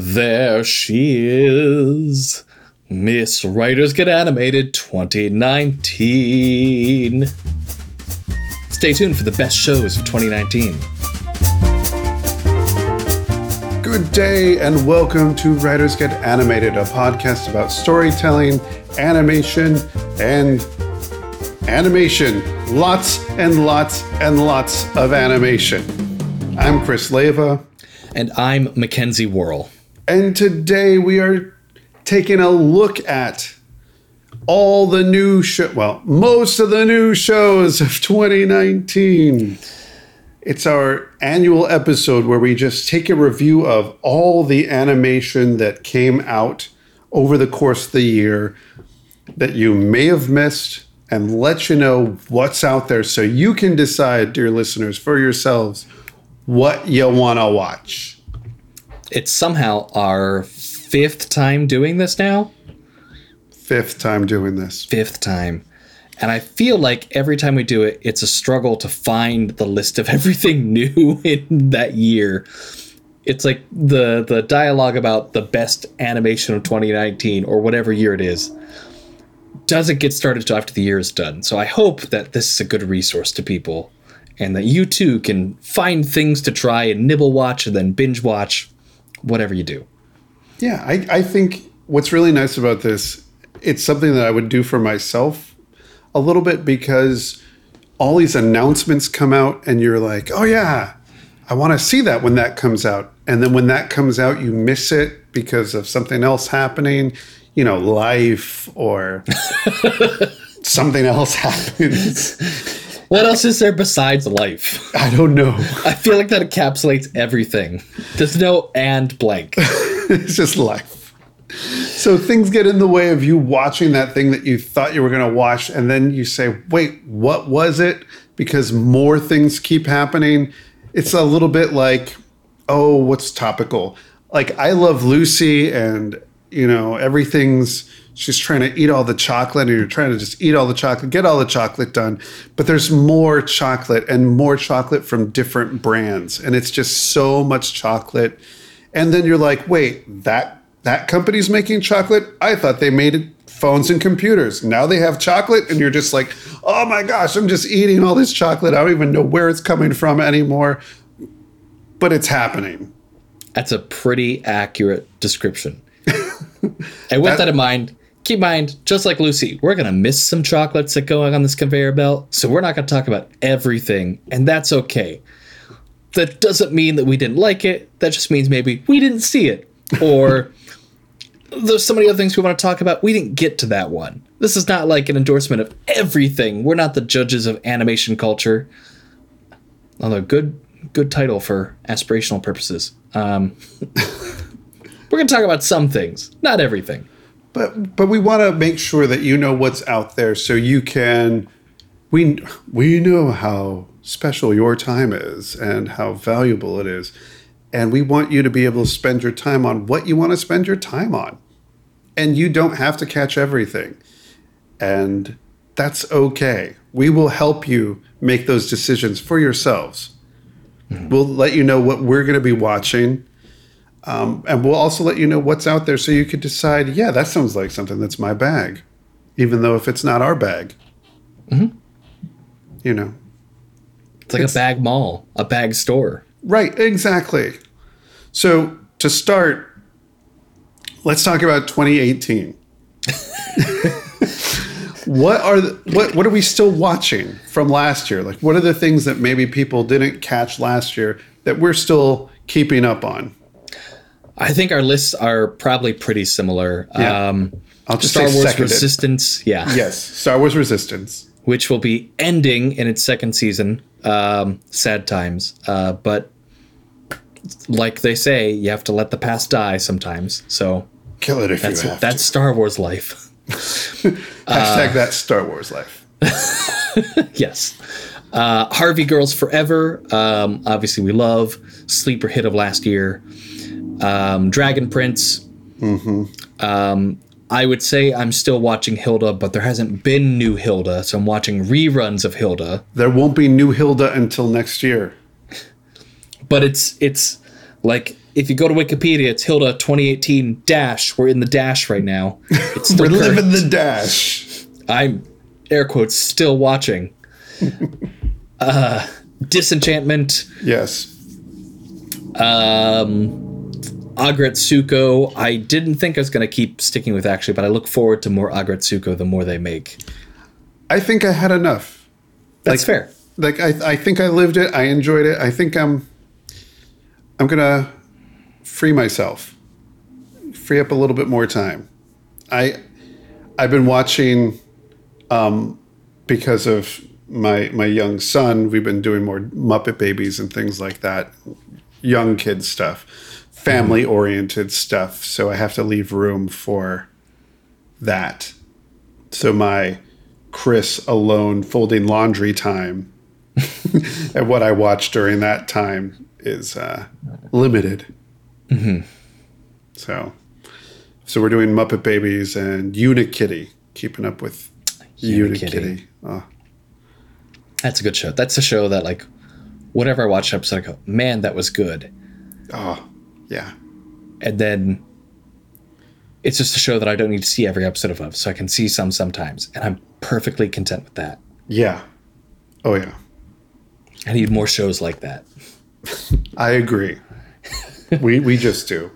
There she is. Miss Writers Get Animated 2019. Stay tuned for the best shows of 2019. Good day and welcome to Writers Get Animated, a podcast about storytelling, animation, and animation. Lots and lots and lots of animation. I'm Chris Leva, And I'm Mackenzie Worrell. And today we are taking a look at all the new show, well, most of the new shows of 2019. It's our annual episode where we just take a review of all the animation that came out over the course of the year that you may have missed and let you know what's out there so you can decide, dear listeners, for yourselves what you want to watch. It's somehow our fifth time doing this now. Fifth time doing this. Fifth time. And I feel like every time we do it, it's a struggle to find the list of everything new in that year. It's like the the dialogue about the best animation of 2019 or whatever year it is doesn't get started until after the year is done. So I hope that this is a good resource to people and that you too can find things to try and nibble watch and then binge watch, whatever you do. Yeah, I, I think what's really nice about this, it's something that I would do for myself a little bit because all these announcements come out and you're like, oh yeah, I want to see that when that comes out. And then when that comes out, you miss it because of something else happening, you know, life or something else happens. What else is there besides life? I don't know. I feel like that encapsulates everything. There's no and blank. it's just life. So things get in the way of you watching that thing that you thought you were going to watch, and then you say, "Wait, what was it?" Because more things keep happening. It's a little bit like, oh, what's topical? Like I love Lucy, and you know everything's. She's trying to eat all the chocolate, and you're trying to just eat all the chocolate, get all the chocolate done. But there's more chocolate and more chocolate from different brands, and it's just so much chocolate. And then you're like, wait, that that company's making chocolate? I thought they made it phones and computers. Now they have chocolate, and you're just like, oh my gosh, I'm just eating all this chocolate. I don't even know where it's coming from anymore. But it's happening. That's a pretty accurate description. and with that, in mind, keep in mind, just like Lucy, we're going to miss some chocolates that go on this conveyor belt. So we're not going to talk about everything, and that's okay. That doesn't mean that we didn't like it. That just means maybe we didn't see it. Or there's so many other things we want to talk about. We didn't get to that one. This is not like an endorsement of everything. We're not the judges of animation culture. Although good good title for aspirational purposes. Um, we're going to talk about some things, not everything. But but we want to make sure that you know what's out there so you can we we know how special your time is and how valuable it is. And we want you to be able to spend your time on what you want to spend your time on. And you don't have to catch everything. And that's okay. We will help you make those decisions for yourselves. Mm-hmm. We'll let you know what we're going to be watching. Um, and we'll also let you know what's out there so you could decide, yeah, that sounds like something that's my bag, even though if it's not our bag. You know, It's like a bag mall, a bag store. Right, exactly. So to start, let's talk about 2018. what are the, what what are we still watching from last year? Like what are the things that maybe people didn't catch last year that we're still keeping up on? I think our lists are probably pretty similar. Yeah. Um, I'll just Star Wars seconded. Resistance, yeah, Yes, Star Wars Resistance. which will be ending in its second season. Um, sad times, uh, but like they say, you have to let the past die sometimes. So Kill it if that's you have that's Star Wars life. to. Hashtag that Star Wars life. yes. Uh, Harvey Girls Forever. Um, obviously, we love sleeper hit of last year. Um, Dragon Prince. Um, I would say I'm still watching Hilda, but there hasn't been new Hilda, so I'm watching reruns of Hilda. There won't be new Hilda until next year. But it's it's like if you go to Wikipedia, it's Hilda 2018 dash. We're in the dash right now. It's We're current. living the dash. I'm air quotes still watching. uh, Disenchantment, Yes. Aggretsuko. I didn't think I was going to keep sticking with actually, but I look forward to more Aggretsuko the more they make. I think I had enough. That's Like- fair. Like I, I think I lived it. I enjoyed it. I think I'm I'm gonna free myself. Free up a little bit more time. I I've been watching um because of my my young son, we've been doing more Muppet babies and things like that. Young kids stuff. Family oriented stuff. So I have to leave room for that. So my Chris alone folding laundry time and what I watch during that time is uh, limited. Mm-hmm. So, so we're doing Muppet Babies and Unikitty, keeping up with Unikitty. Unikitty. Oh, That's a good show. That's a show that like, whenever I watch an episode, I go, man, that was good. oh, yeah, and then it's just a show that I don't need to see every episode of, so I can see some sometimes, and I'm perfectly content with that. yeah, oh yeah. I need more shows like that. I agree. we we just do.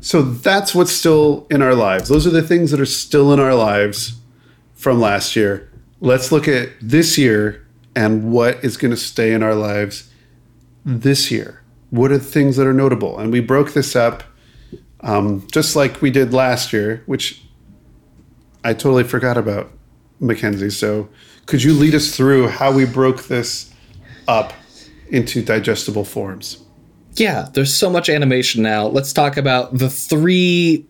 So that's what's still in our lives. Those are the things that are still in our lives from last year. Let's look at this year and what is going to stay in our lives this year. What are the things that are notable? And we broke this up um, just like we did last year, which I totally forgot about, Mackenzie. So could you lead us through how we broke this up into digestible forms? Yeah, there's so much animation now. Let's talk about the three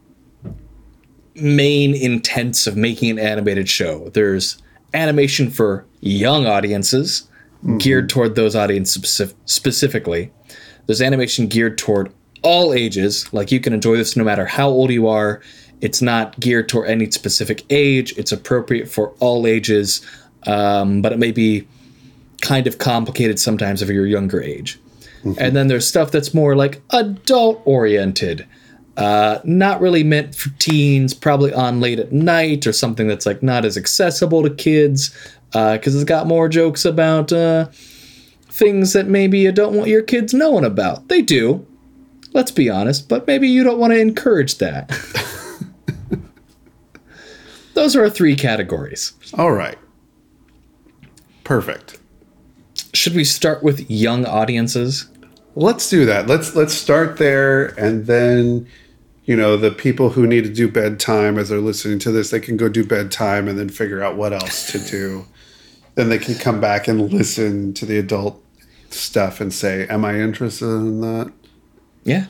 main intents of making an animated show. There's animation for young audiences, geared toward those audiences specif- specifically. There's animation geared toward all ages. Like you can enjoy this no matter how old you are. It's not geared toward any specific age. It's appropriate for all ages, um, but it may be kind of complicated sometimes if you're younger age. And then there's stuff that's more like adult oriented, uh, not really meant for teens, probably on late at night or something that's like not as accessible to kids because it's got more jokes about uh, things that maybe you don't want your kids knowing about. They do, let's be honest, but maybe you don't want to encourage that. Those are our three categories. All right. Perfect. Should we start with young audiences? Let's do that. Let's let's start there and then you know, the people who need to do bedtime as they're listening to this, they can go do bedtime and then figure out what else to do. Then they can come back and listen to the adult stuff and say, "Am I interested in that?" Yeah.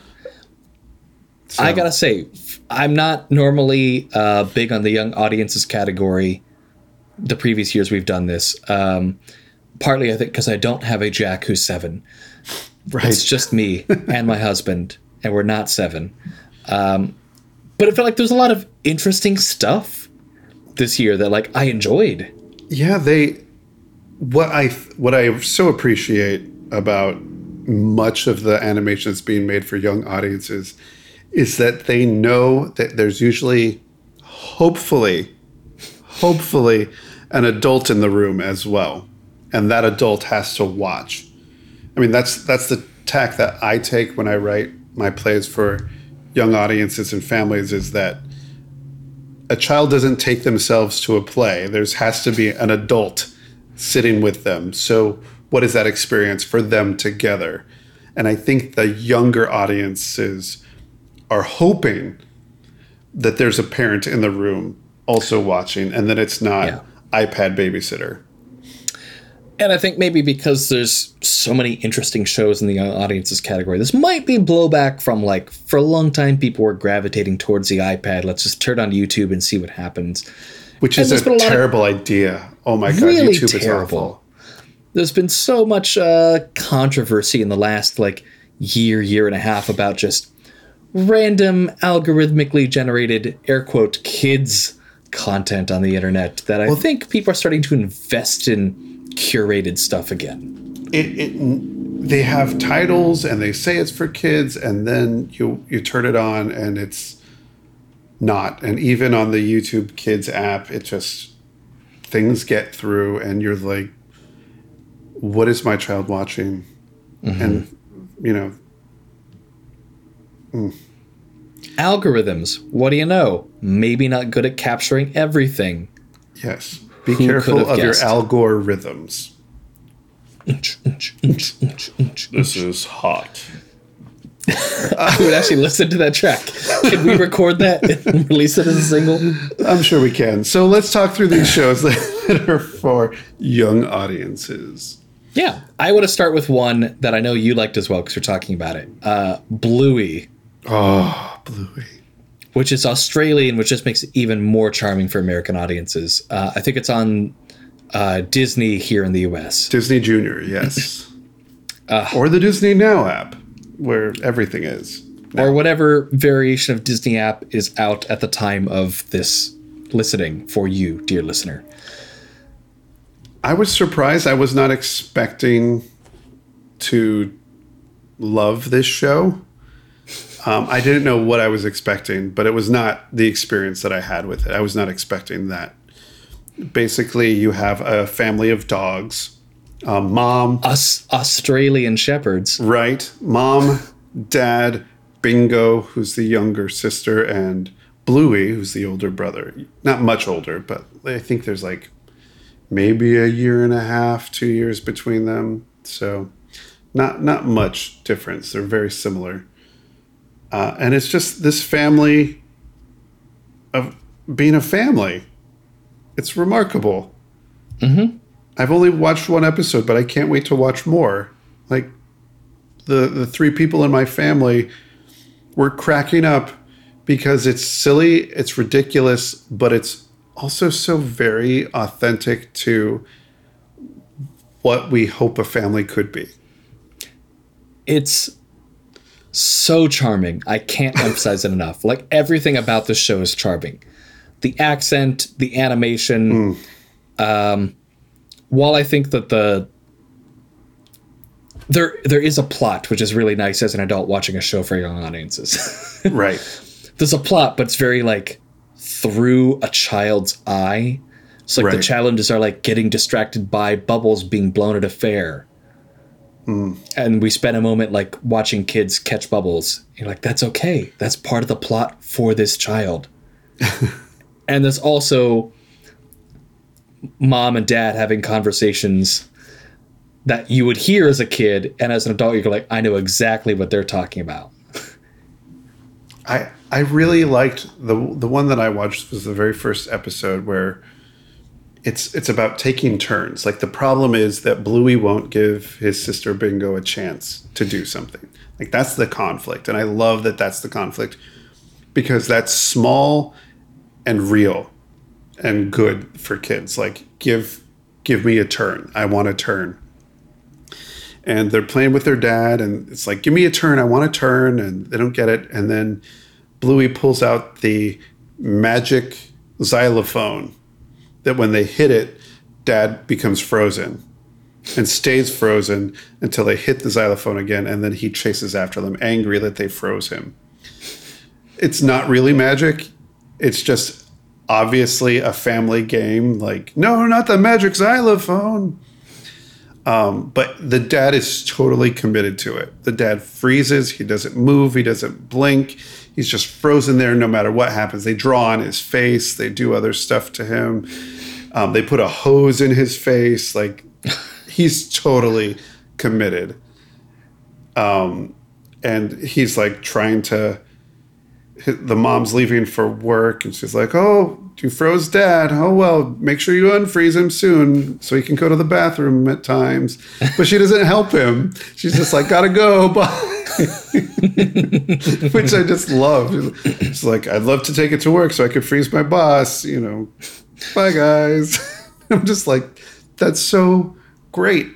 So, I gotta say, I'm not normally uh, big on the young audiences category. The previous years we've done this, um, partly I think because I don't have a Jack who's seven. right. It's just me and my husband, and we're not seven. Um, but it felt like there's a lot of interesting stuff this year that like I enjoyed. Yeah, they what I what I so appreciate about much of the animation that's being made for young audiences is that they know that there's usually hopefully hopefully an adult in the room as well and that adult has to watch. I mean that's that's the tack that I take when I write my plays for young audiences and families is that a child doesn't take themselves to a play. There's has to be an adult sitting with them. So what is that experience for them together? And I think the younger audiences are hoping that there's a parent in the room also watching and that it's not Yeah. iPad babysitter. And I think maybe because there's so many interesting shows in the audiences category, this might be blowback from like for a long time people were gravitating towards the iPad. Let's just turn on YouTube and see what happens. Which And is a a lot of- terrible idea. Oh my god, Really YouTube is terrible. awful. There's been so much uh, controversy in the last like year, year and a half about just random algorithmically generated air quote kids content on the internet that I think people are starting to invest in curated stuff again. it, it they have titles and they say it's for kids and then you you turn it on and it's not and even on the youtube kids app it just things get through and you're like what is my child watching mm-hmm. and you know mm. Algorithms. What do you know? Maybe not good at capturing everything. yes be Who careful could have of your guessed? algorithms This is hot. Who would actually listen to that track? Can we record that and release it as a single? i'm sure we can so let's talk through these shows that are for young audiences Yeah, I want to start with one that I know you liked as well because you're talking about it. Uh, Bluey, oh bluey which is Australian, which just makes it even more charming for American audiences. Uh, I think it's on uh, Disney here in the U.S. Disney Junior, yes. or the Disney Now app, where everything is. or whatever variation of Disney app is out at the time of this listening for you, dear listener. I was surprised. I was not expecting to love this show. Um, I didn't know what I was expecting, but it was not the experience that I had with it. I was not expecting that. Basically, you have a family of dogs, a mom, Us Australian shepherds. Right. Mom, dad, Bingo, who's the younger sister, and Bluey, who's the older brother. Not much older, but I think there's like maybe a year and a half, two years between them. So not not much difference. They're very similar. Uh, and it's just this family of being a family. It's remarkable. I've only watched one episode, but I can't wait to watch more. Like the the three people in my family were cracking up because it's silly, it's ridiculous, but it's also so very authentic to what we hope a family could be. It's so charming. I can't emphasize it enough. Like everything about the show is charming. The accent, the animation. Um, while I think that the there there is a plot which is really nice as an adult watching a show for young audiences. Right. There's a plot, but it's very like through a child's eye. So like the challenges are like getting distracted by bubbles being blown at a fair. Mm. And we spend a moment like watching kids catch bubbles. You're like, that's okay. That's part of the plot for this child. and there's also mom and dad having conversations that you would hear as a kid, and as an adult, you're like, I know exactly what they're talking about. I I really liked the the one that I watched was the very first episode where it's it's about taking turns. Like the problem is that Bluey won't give his sister Bingo a chance to do something. Like that's the conflict, and I love that that's the conflict because that's small and real and good for kids. Like give give me a turn. I want a turn. And they're playing with their dad, and it's like, give me a turn. I want a turn, and they don't get it. And then Bluey pulls out the magic xylophone that when they hit it, dad becomes frozen and stays frozen until they hit the xylophone again, and then he chases after them, angry that they froze him. It's not really magic. It's just obviously a family game. Like, no, not the magic xylophone. Um, but the dad is totally committed to it. The dad freezes. He doesn't move. He doesn't blink. He's just frozen there no matter what happens. They draw on his face. They do other stuff to him. Um, they put a hose in his face. Like he's totally committed. Um, and he's like trying to. The mom's leaving for work, and she's like, "Oh, you froze dad. Oh well, make sure you unfreeze him soon, so he can go to the bathroom at times." But she doesn't help him. She's just like, "Gotta go." Bye. Which I just love. It's like I'd love to take it to work so I could freeze my boss. You know, bye guys. I'm just like, that's so great.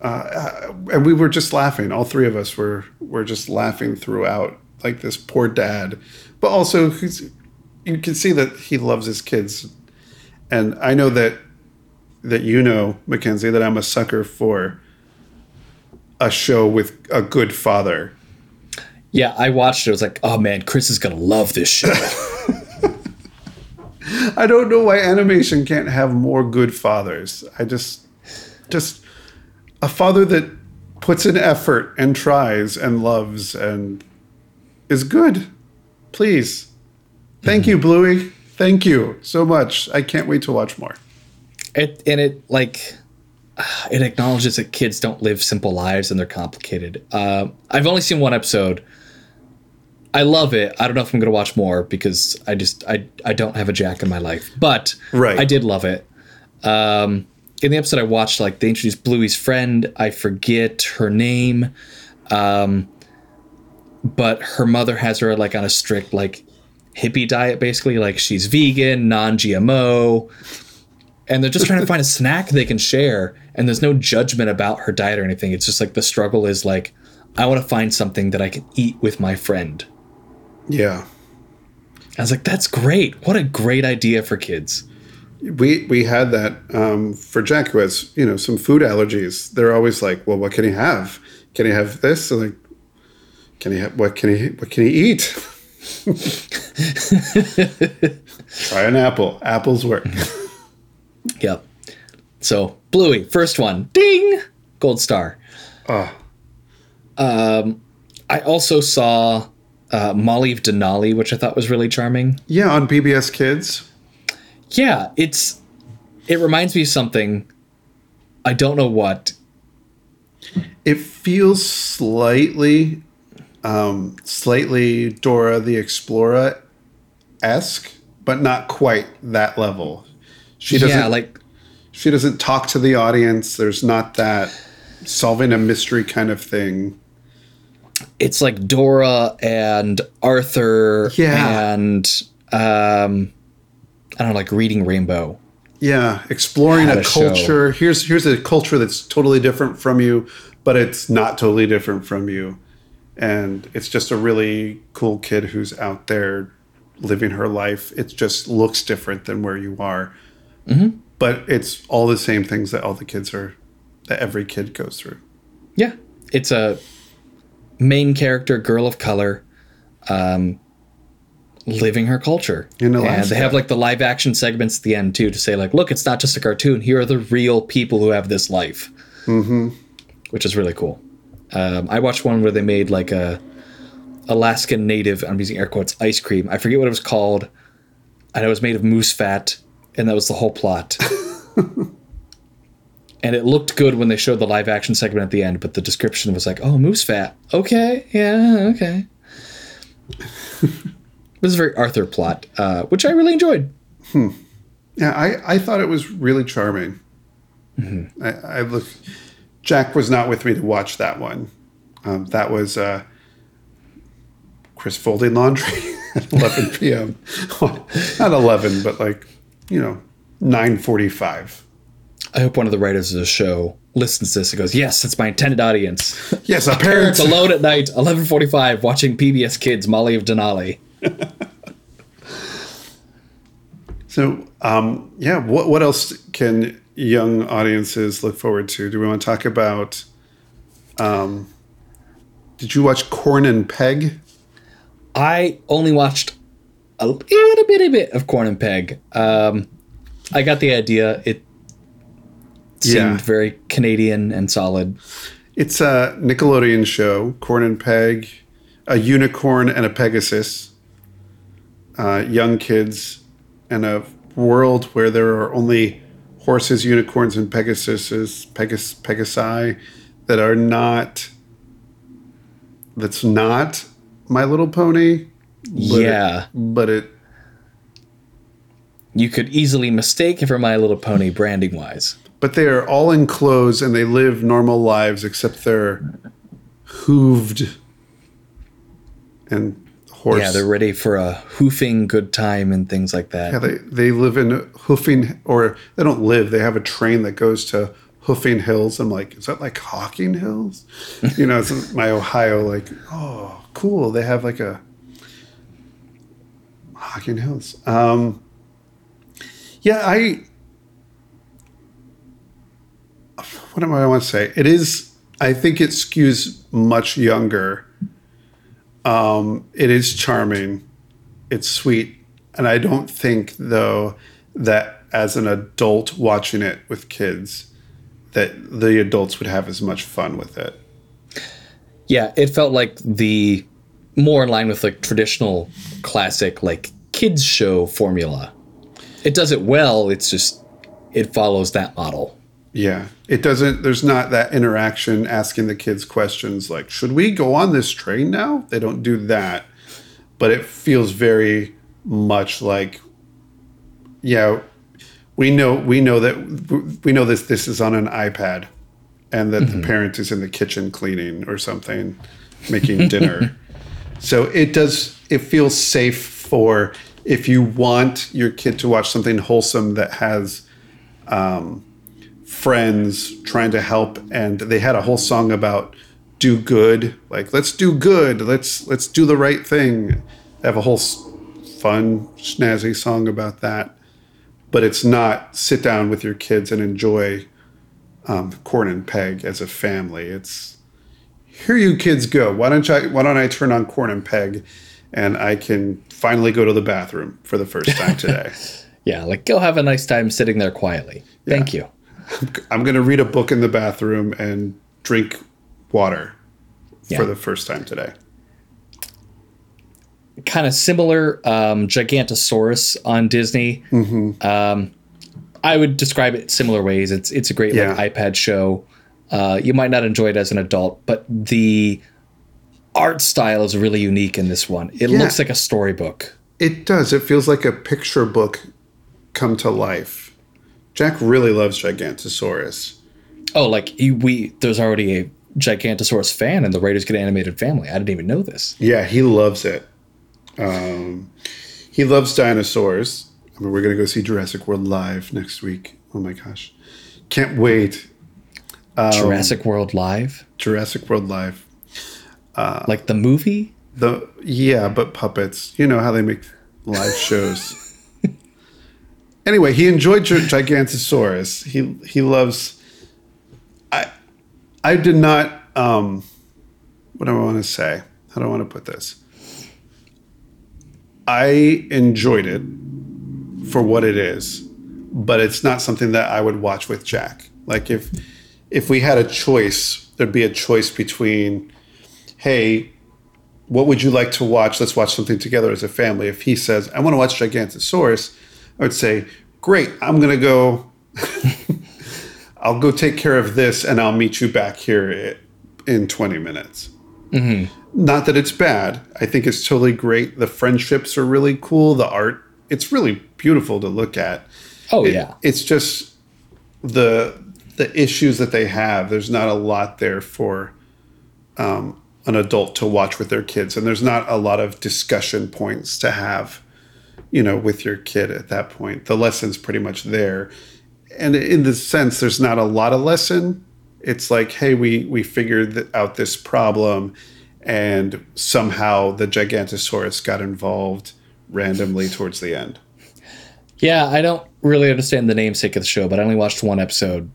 Uh, and we were just laughing. All three of us were were just laughing throughout. Like this poor dad, but also he's, you can see that he loves his kids. And I know that that you know, Mackenzie, that I'm a sucker for a show with a good father. Yeah, I watched it. I was like, oh man, Chris is gonna love this show. I don't know why animation can't have more good fathers. I just, just a father that puts in effort and tries and loves and is good. Please. Thank you, Bluey. Thank you so much. I can't wait to watch more. it, and it like it acknowledges that kids don't live simple lives and they're complicated. Uh, I've only seen one episode. I love it. I don't know if I'm going to watch more because I just I I don't have a Jack in my life, but Right. I did love it. Um, in the episode I watched, like they introduced Bluey's friend. I forget her name, um, but her mother has her like on a strict like hippie diet, basically. Like she's vegan, non-GMO, and they're just trying to find a snack they can share. And there's no judgment about her diet or anything. It's just like the struggle is like, I want to find something that I can eat with my friend. Yeah. I was like, that's great. What a great idea for kids. We we had that um, for Jack who has you know some food allergies. They're always like, well, what can he have? Can he have this? And like, can he have what? Can he what can he eat? Try an apple. Apples work. Yep. So Bluey, first one, ding, gold star. Ah. Um, I also saw uh, Molly of Denali, which I thought was really charming. yeah, on PBS Kids. Yeah, it's it reminds me of something. I don't know what. It feels slightly, um, slightly Dora the Explorer esque, but not quite that level. She doesn't. Yeah, like she doesn't talk to the audience. There's not that solving a mystery kind of thing. it's like Dora and Arthur Yeah. and um I don't know, like reading Rainbow. Yeah, exploring a a show. culture. Here's here's a culture that's totally different from you, but it's not totally different from you. And it's just a really cool kid who's out there living her life. It just looks different than where you are. But it's all the same things that all the kids are that every kid goes through. Yeah. It's a main character, girl of color, um living her culture. In and they have like the live action segments at the end too to say like, look, it's not just a cartoon. Here are the real people who have this life. Mm-hmm. Which is really cool. Um, I watched one where they made like a Alaskan native, I'm using air quotes, ice cream. I forget what it was called. And it was made of moose fat, and that was the whole plot. and it looked good when they showed the live action segment at the end, but the description was like, oh, moose fat. Okay, yeah, okay. it was a very Arthur plot, uh, which I really enjoyed. Yeah, I, I thought it was really charming. I, I look. Jack was not with me to watch that one. Um, that was uh, Chris folding laundry at 11 p.m. not 11, but like you know 9:45. I hope one of the writers of the show listens to this and goes, yes, it's my intended audience. Yes, a Parents parent's alone at night, 11:45, watching PBS Kids, Molly of Denali. So, um, yeah, what what else can young audiences look forward to? Do we want to talk about? Um, did you watch Corn and Peg? I only watched a little bitty bit of Corn and Peg. Um, I got the idea. It seemed Yeah. very Canadian and solid. It's a Nickelodeon show, Corn and Peg, a unicorn and a Pegasus. Uh, young kids in a world where there are only horses, unicorns, and Pegasuses, Pegas, Pegasi that are not. That's not My Little Pony. but it- yeah, but it you could easily mistake it for My Little Pony branding wise. but they are all in clothes and they live normal lives except they're hooved and horse. Yeah, they're ready for a hoofing good time and things like that. Yeah, they they live in hoofing or they don't live. They have a train that goes to hoofing hills. I'm like, is that like Hocking Hills? You know, it's my Ohio. Like, oh, cool. They have like a Hocking Hills. Um, yeah, I. What am I want to say? It is I think it skews much younger. Um, it is charming, it's sweet, and I don't think though that as an adult watching it with kids, that the adults would have as much fun with it. Yeah, it felt like the more in line with like traditional classic like kids show formula. It does it well, it's just it follows that model. Yeah, it doesn't. There's not that interaction asking the kids questions like, "Should we go on this train now?" They don't do that, but it feels very much like, yeah, we know we know that we know this this is on an iPad, and that the mm-hmm. parent is in the kitchen cleaning or something, making dinner. so it does. It feels safe for if you want your kid to watch something wholesome that has um, friends trying to help and they had a whole song about do good like let's do good let's let's do the right thing. They have a whole fun snazzy song about that but it's not sit down with your kids and enjoy um, corn and peg as a family. It's here you kids go. Why don't I why don't I turn on corn and peg and I can finally go to the bathroom for the first time today? Yeah, like go have a nice time sitting there quietly. Thank you. I'm going to read a book in the bathroom and drink water Yeah. for the first time today. kind of similar um, Gigantosaurus on Disney. Um, I would describe it similar ways. It's it's a great Yeah. like iPad show. Uh, you might not enjoy it as an adult, but the art style is really unique in this one. It Yeah. looks like a storybook. It does. It feels like a picture book come to life. Jack really loves Gigantosaurus. Oh, like we there's already a Gigantosaurus fan in the Writers Get Animated family. I didn't even know this. Yeah, he loves it. Um, he loves dinosaurs. I mean, we're going to go see Jurassic World live next week. Oh my gosh. Can't wait. Jurassic World Live, Jurassic World live. like the movie. The yeah, but puppets. You know how they make live shows. Anyway, he enjoyed Gi- Gigantosaurus. He he loves. I I did not. Um, what do I want to say? How do I want to put this? I enjoyed it for what it is, but it's not something that I would watch with Jack. Like if if we had a choice, there'd be a choice between, hey, what would you like to watch? Let's watch something together as a family. If he says, I want to watch Gigantosaurus, I would say, Great, I'm going to go. I'll go take care of this and I'll meet you back here in 20 minutes. Not that it's bad. I think it's totally great. The friendships are really cool. The art, it's really beautiful to look at. Oh It- yeah, It's just the the issues that they have. There's not a lot there for um, an adult to watch with their kids, and there's not a lot of discussion points to have, you know, with your kid at that point. The lesson's pretty much there, and in the sense, there's not a lot of lesson. It's like, hey, we we figured out this problem, and somehow the Gigantosaurus got involved randomly towards the end. yeah. I don't really understand the namesake of the show, but I only watched one episode,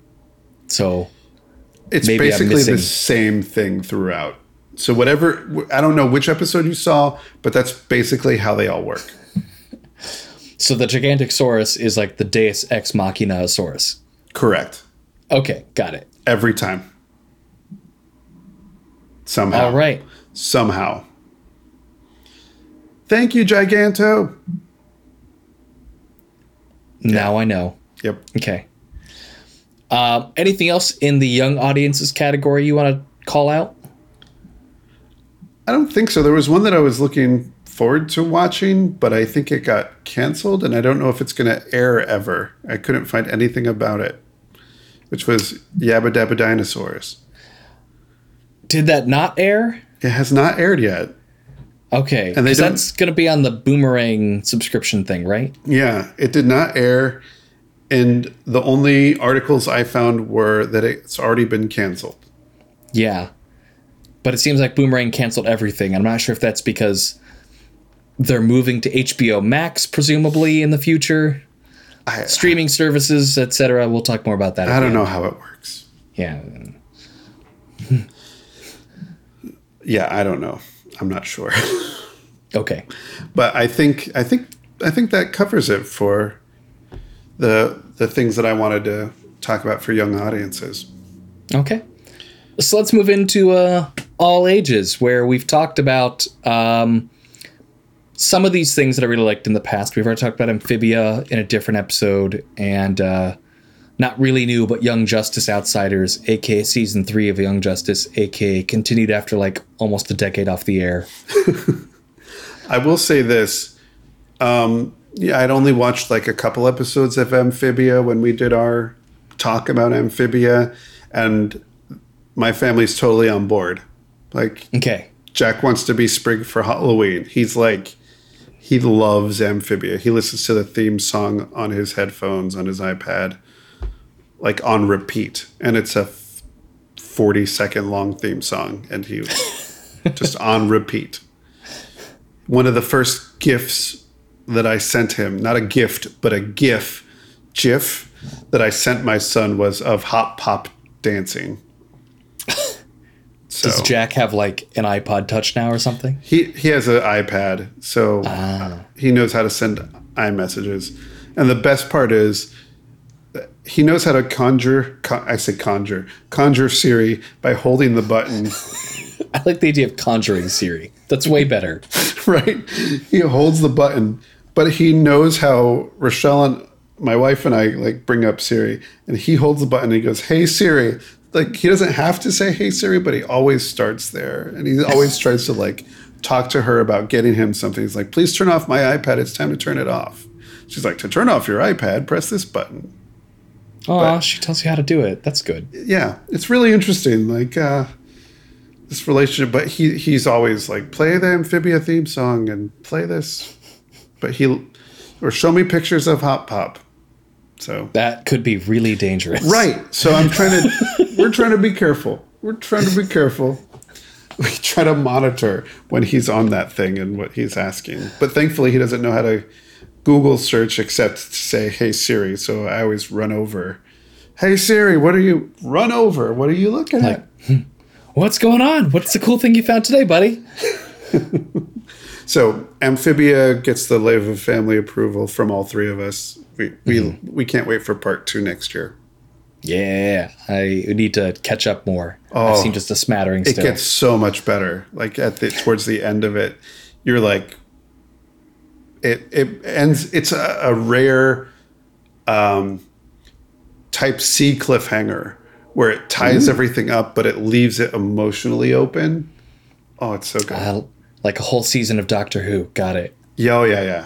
so It's basically the same thing throughout. So whatever I don't know which episode you saw, but that's basically how they all work. So the Gigantosaurus is like the Deus Ex Machina Saurus. Correct. Okay, got it. Every time. Somehow. All right. Somehow. Thank you, Giganto. Now I know. Yep. Okay. Um, anything else in the young audiences category you want to call out? I don't think so. There was one that I was looking forward to watching, but I think it got canceled, and I don't know if it's going to air ever. I couldn't find anything about it, which was Yabba Dabba Dinosaurs. Did that not air? It has not aired yet. Okay, And that's going to be on the Boomerang subscription thing, right? Yeah, it did not air. And the only articles I found were that it's already been canceled. Yeah, but it seems like Boomerang canceled everything. I'm not sure if that's because they're moving to HBO Max, presumably in the future, I, streaming services, etc. We'll talk more about that. I the don't know how it works. Yeah. yeah, I don't know. I'm not sure. Okay. but I think I think I think that covers it for the the things that I wanted to talk about for young audiences. Okay. So let's move into uh, all ages, where we've talked about um, some of these things that I really liked in the past. We've already talked about Amphibia in a different episode, and uh, not really new, but Young Justice Outsiders, aka season three of Young Justice, aka continued after like almost a decade off the air. I will say this. Um, yeah, I'd only watched like a couple episodes of Amphibia when we did our talk about Amphibia, and my family's totally on board. Like, Okay. Jack wants to be Sprig for Halloween. He's like, he loves Amphibia. He listens to the theme song on his headphones, on his iPad, like on repeat. And it's a 40 second long theme song, and he just on repeat. One of the first gifts that I sent him, not a gift, but a GIF, GIF that I sent my son was of hop pop dancing. So Does Jack have like an iPod Touch now or something? he he has an iPad, so ah. he knows how to send iMessages. And the best part is he knows how to conjure. Con- I say conjure, conjure Siri by holding the button. I like the idea of conjuring Siri. That's way better. right, he holds the button, but he knows how Rochelle and my wife and I like bring up Siri, and he holds the button. and He goes, "Hey Siri." Like he doesn't have to say "Hey Siri," but he always starts there, and he always tries to like talk to her about getting him something. He's like, "Please turn off my iPad. It's time to turn it off." She's like, "To turn off your iPad, press this button." Oh, she tells you how to do it. That's good. yeah, it's really interesting. Like uh, this relationship, but he he's always like play the amphibia theme song and play this, but he or show me pictures of Hop Pop. So That could be really dangerous. right, so I'm trying to we're trying to be careful. We're trying to be careful. We try to monitor when he's on that thing and what he's asking. But thankfully, he doesn't know how to Google search except to say "Hey Siri." So I always run over. Hey Siri, what are you run over? What are you looking at? What's going on? What's the cool thing you found today, buddy? So Amphibia gets the Leva family approval from all three of us. We we, mm-hmm. we can't wait for part two next year. Yeah, I need to catch up more. I've Oh. seen just a smattering It gets so much better. Like at the towards the end of it, you're like, it it ends. It's a, a rare, um, type C cliffhanger where it ties everything up, but it leaves it emotionally open. Oh, it's so good. Uh, like a whole season of Doctor Who. Got it. yeah, oh, yeah, yeah,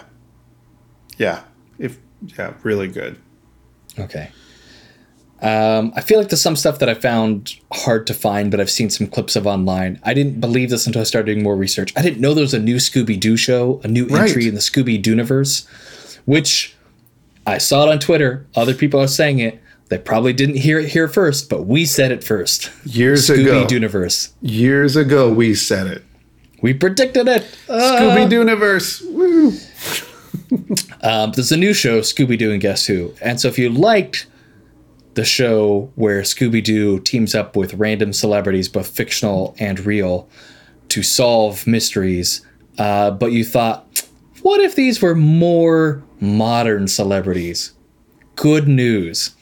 yeah. If yeah, really good. Okay. Um, I feel like there's some stuff that I found hard to find, but I've seen some clips of online. I didn't believe this until I started doing more research. I didn't know there was a new Scooby Doo show, a new Right. entry in the Scooby Doo universe, which I saw it on Twitter. Other people are saying it. They probably didn't hear it here first, but we said it first. Years ago, Scooby Doo universe. years ago, we said it. We predicted it. Uh, Scooby Dooverse. Woo! Um, there's a new show, Scooby Doo and Guess Who. And so if you liked the show where Scooby Doo teams up with random celebrities, both fictional and real, to solve mysteries, uh, but you thought, what if these were more modern celebrities? Good news.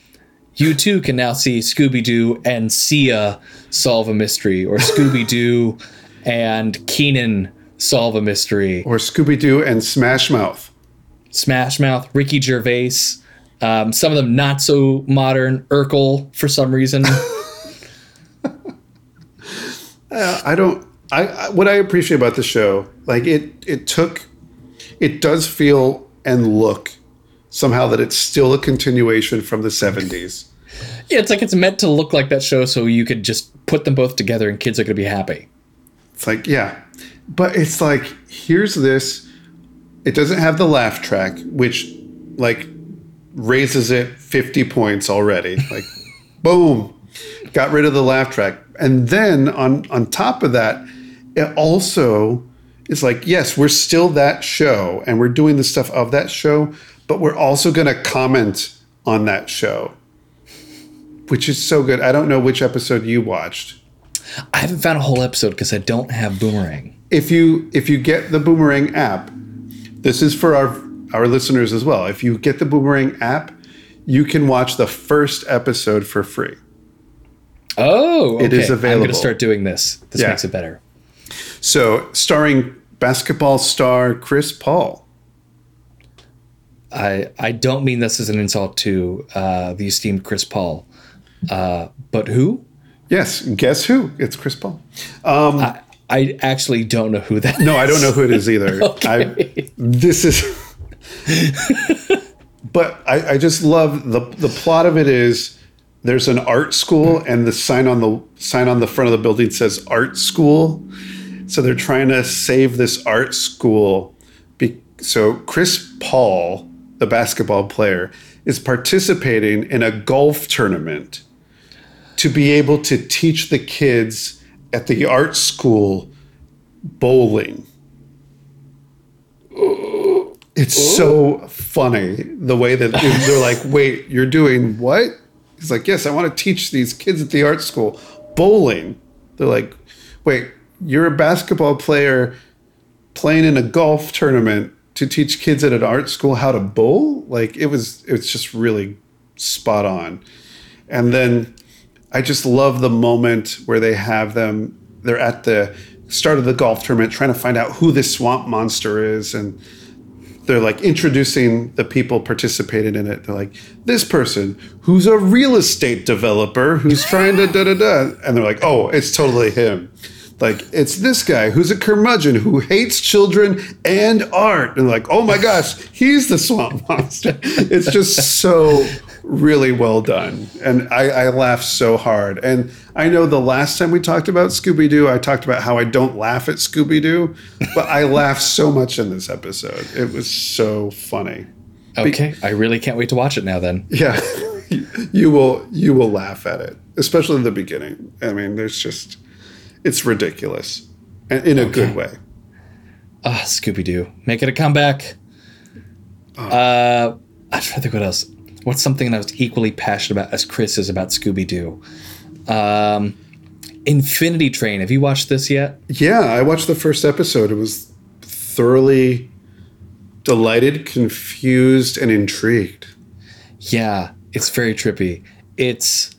You too can now see Scooby Doo and Sia solve a mystery, or Scooby Doo and Keenan solve a mystery. Or Scooby Doo and Smash Mouth. Smash Mouth, Ricky Gervais, um, some of them not so modern, Urkel for some reason. I don't. I, I what I appreciate about the show, like it, it took, it does feel and look somehow that it's still a continuation from the seventies. yeah, it's like it's meant to look like that show so you could just put them both together and kids are going to be happy. It's like yeah, but it's like here's this. It doesn't have the laugh track, which like raises it fifty points already. Like boom, got rid of the laugh track, and then on on top of that, it also is like yes, we're still that show, and we're doing the stuff of that show, but we're also going to comment on that show, which is so good. I don't know which episode you watched. I haven't found a whole episode because I don't have Boomerang. if you if you get the Boomerang app, this is for our our listeners as well. If you get the Boomerang app, you can watch the first episode for free. Oh, It is available. I'm going to start doing this. This Yeah. makes it better. So, starring basketball star Chris Paul. I I don't mean this as an insult to uh, the esteemed Chris Paul, uh, but who? Yes, guess who? It's Chris Paul. Um, I, I actually don't know who that. no, I don't know who it is either. I, this is, but I, I just love the the plot of it is there's an art school and the sign on the sign on the front of the building says art school, so they're trying to save this art school. Be, so Chris Paul, the basketball player, is participating in a golf tournament to be able to teach the kids at the art school bowling. It's so funny the way that they're like, wait, you're doing what? He's like, yes, I want to teach these kids at the art school bowling. They're like, wait, you're a basketball player playing in a golf tournament to teach kids at an art school how to bowl? Like it was, it's just really spot on. And then I just love the moment where they have them, they're at the start of the golf tournament trying to find out who this swamp monster is. And they're like introducing the people participating in it. They're like, this person who's a real estate developer who's trying to da da da. And they're like, oh, it's totally him. Like, it's this guy who's a curmudgeon who hates children and art. And like, oh my gosh, he's the swamp monster. It's just so really well done. And I, I laughed so hard. And I know the last time we talked about Scooby Doo, I talked about how I don't laugh at Scooby Doo, but I laughed so much in this episode. It was so funny. Okay, I really can't wait to watch it now. Then. Yeah, you will you will laugh at it, especially in the beginning. I mean, there's just it's ridiculous, and in a good way. Ah, Scooby Doo, make it a comeback. Uh, I'm trying to think what else. What's something that I was equally passionate about as Chris is about Scooby Doo? Um, Infinity Train. Have you watched this yet? Yeah, I watched the first episode. It was thoroughly delighted, confused, and intrigued. Yeah, it's very trippy. It's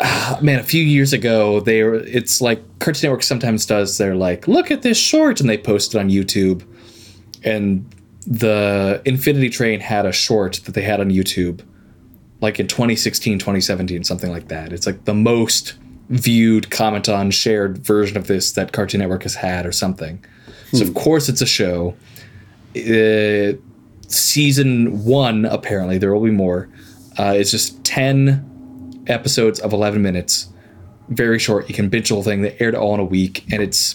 ah, man, a few years ago, they were. It's like Cartoon Network sometimes does. They're like, look at this short, and they post it on YouTube. And the Infinity Train had a short that they had on YouTube, like in 2016, 2017, something like that. It's like the most viewed, comment on, shared version of this that Cartoon Network has had, or something. So of course it's a show. Uh, season one, apparently there will be more. Uh, it's just ten episodes of eleven minutes, very short. You can binge the whole thing. They aired it all in a week, and it's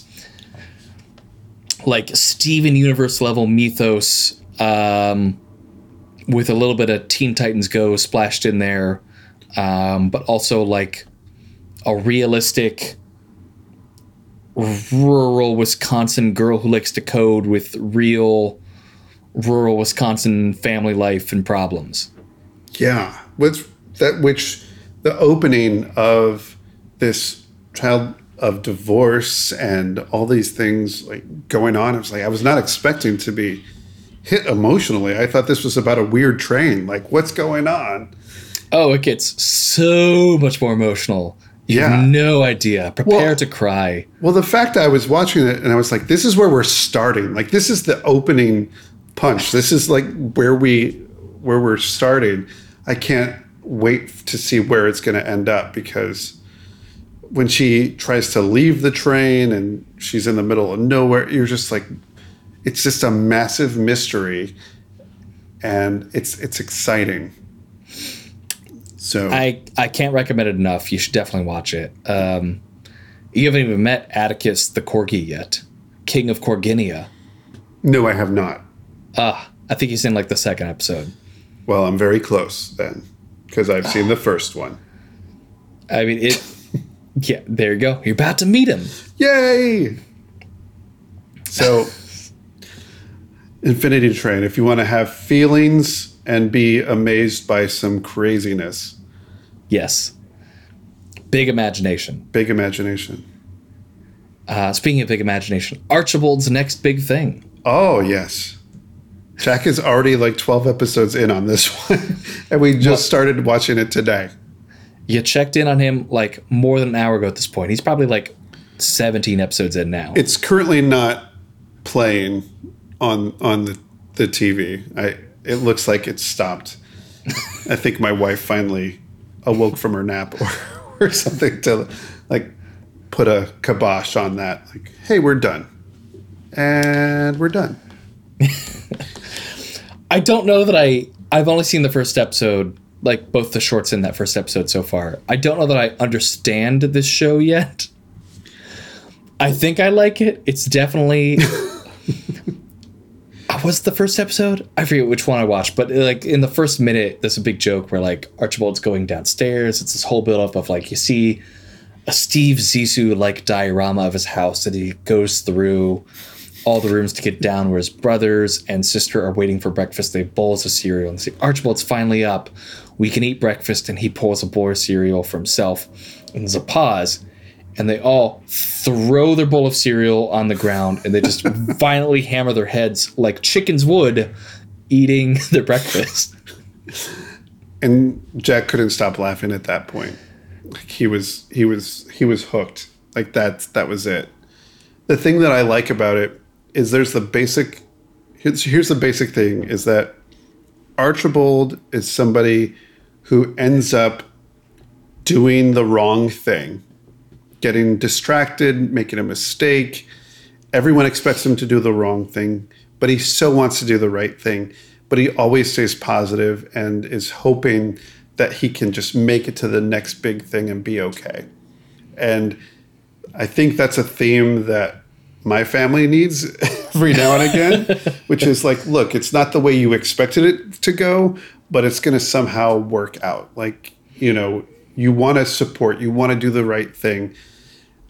like Steven Universe level mythos, um, with a little bit of Teen Titans Go splashed in there, um, but also like a realistic rural Wisconsin girl who likes to code with real rural Wisconsin family life and problems. Yeah, which that which the opening of this child of divorce and all these things like going on. I was like, I was not expecting to be hit emotionally. I thought this was about a weird train. Like, what's going on? Oh, it gets so much more emotional. You Yeah. have no idea. Prepare Well- to cry. Well, the fact I was watching it and I was like, this is where we're starting. Like, this is the opening punch. This is like where we where we're starting. I can't wait to see where it's going to end up because when she tries to leave the train and she's in the middle of nowhere, you're just like, it's just a massive mystery, and it's it's exciting. So I, I can't recommend it enough. You should definitely watch it. Um, you haven't even met Atticus the Corgi yet, King of Corginia. no, I have not. Ah, I think he's in like the second episode. Well, I'm very close then because I've seen the first one. I mean, it. Yeah, there you go. You're about to meet him. Yay! So, Infinity Train, if you want to have feelings and be amazed by some craziness, Yes. Big imagination. Big imagination. Uh, speaking of big imagination, Archibald's next big thing. Oh yes. Jack is already like 12 episodes in on this one. and we just Well- started watching it today. You checked in on him like more than an hour ago at this point. He's probably like 17 episodes in now. It's currently not playing on on the, the TV. I it looks like it's stopped. I think my wife finally awoke from her nap or, or something to like put a kibosh on that. Like, hey, we're done. And we're done. I don't know that I. I've only seen the first episode, like both the shorts in that first episode so far. I don't know that I understand this show yet. I think I like it. It's definitely. was the first episode? I forget which one I watched, but like in the first minute, there's a big joke where like Archibald's going downstairs. It's this whole build up of like you see a Steve Zissou like diorama of his house that he goes through all the rooms to get down where his brothers and sister are waiting for breakfast. They have bowls of cereal and see Archibald's finally up. We can eat breakfast. And he pulls a bowl of cereal for himself. And there's a pause. And they all throw their bowl of cereal on the ground and they just violently hammer their heads like chickens would eating their breakfast. and Jack couldn't stop laughing at that point. Like he was he was he was hooked. Like that that was it. The thing that I like about it is there's the basic here's, here's the basic thing is that Archibald is somebody who ends up doing the wrong thing, getting distracted, making a mistake. Everyone expects him to do the wrong thing, but he so wants to do the right thing. But he always stays positive and is hoping that he can just make it to the next big thing and be okay. And I think that's a theme that my family needs every now and again, which is like, look, it's not the way you expected it to go, but it's going to somehow work out. Like, you know, you want to support, you want to do the right thing.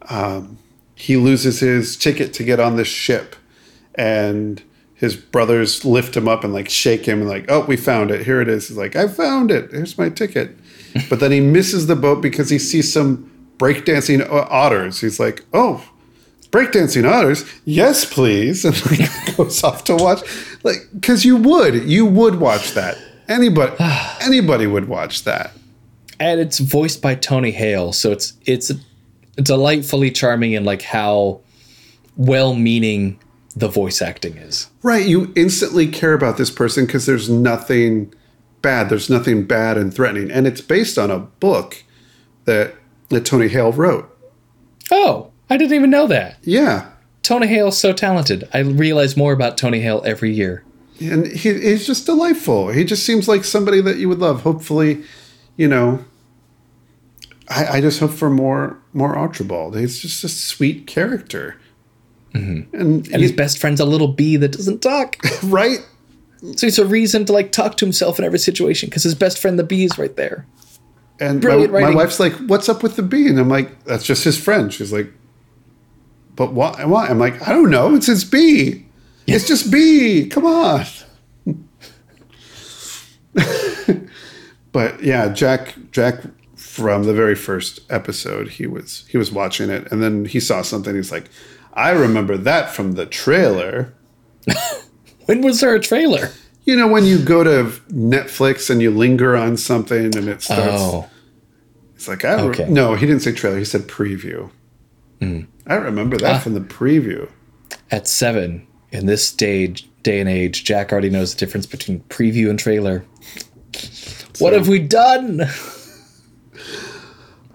Um, he loses his ticket to get on this ship, and his brothers lift him up and like shake him and like, oh, we found it. Here it is. He's like, I found it. Here's my ticket. but then he misses the boat because he sees some breakdancing o- otters. He's like, oh, breakdancing otters yes please. And like goes off to watch. Like because you would you would watch that. Anybody anybody would watch that. And it's voiced by Tony Hale, so it's it's delightfully charming and like how well-meaning the voice acting is. right you instantly care about this person because there's nothing bad there's nothing bad and threatening. And it's based on a book that that tony hale wrote. Oh, I didn't even know that. yeah Tony Hale's so talented. I realize more about Tony Hale every year. and he, he's just delightful. He just seems like somebody that you would love. Hopefully, you know, I, I just hope for more more Archibald. He's just a sweet character, mm-hmm. and, And he- his best friend's a little bee that doesn't talk. right. so it's a reason to like talk to himself in every situation because his best friend, the bee, is right there. And my, Brilliant my wife's like, "What's up with the bee?" And I'm like, "That's just his friend." She's like, "But why? Why?" I'm like, "I don't know. It's his bee. It's just B. Come on." but yeah, Jack Jack from the very first episode, he was he was watching it, and then he saw something. He's like, "I remember that from the trailer." When was there a trailer? You know, when you go to Netflix and you linger on something, and it starts. Oh, It's like I Okay. no, he didn't say trailer. He said preview. Hmm. I remember that ah. from the preview. at seven in this stage day and age, Jack already knows the difference between preview and trailer. What have we done?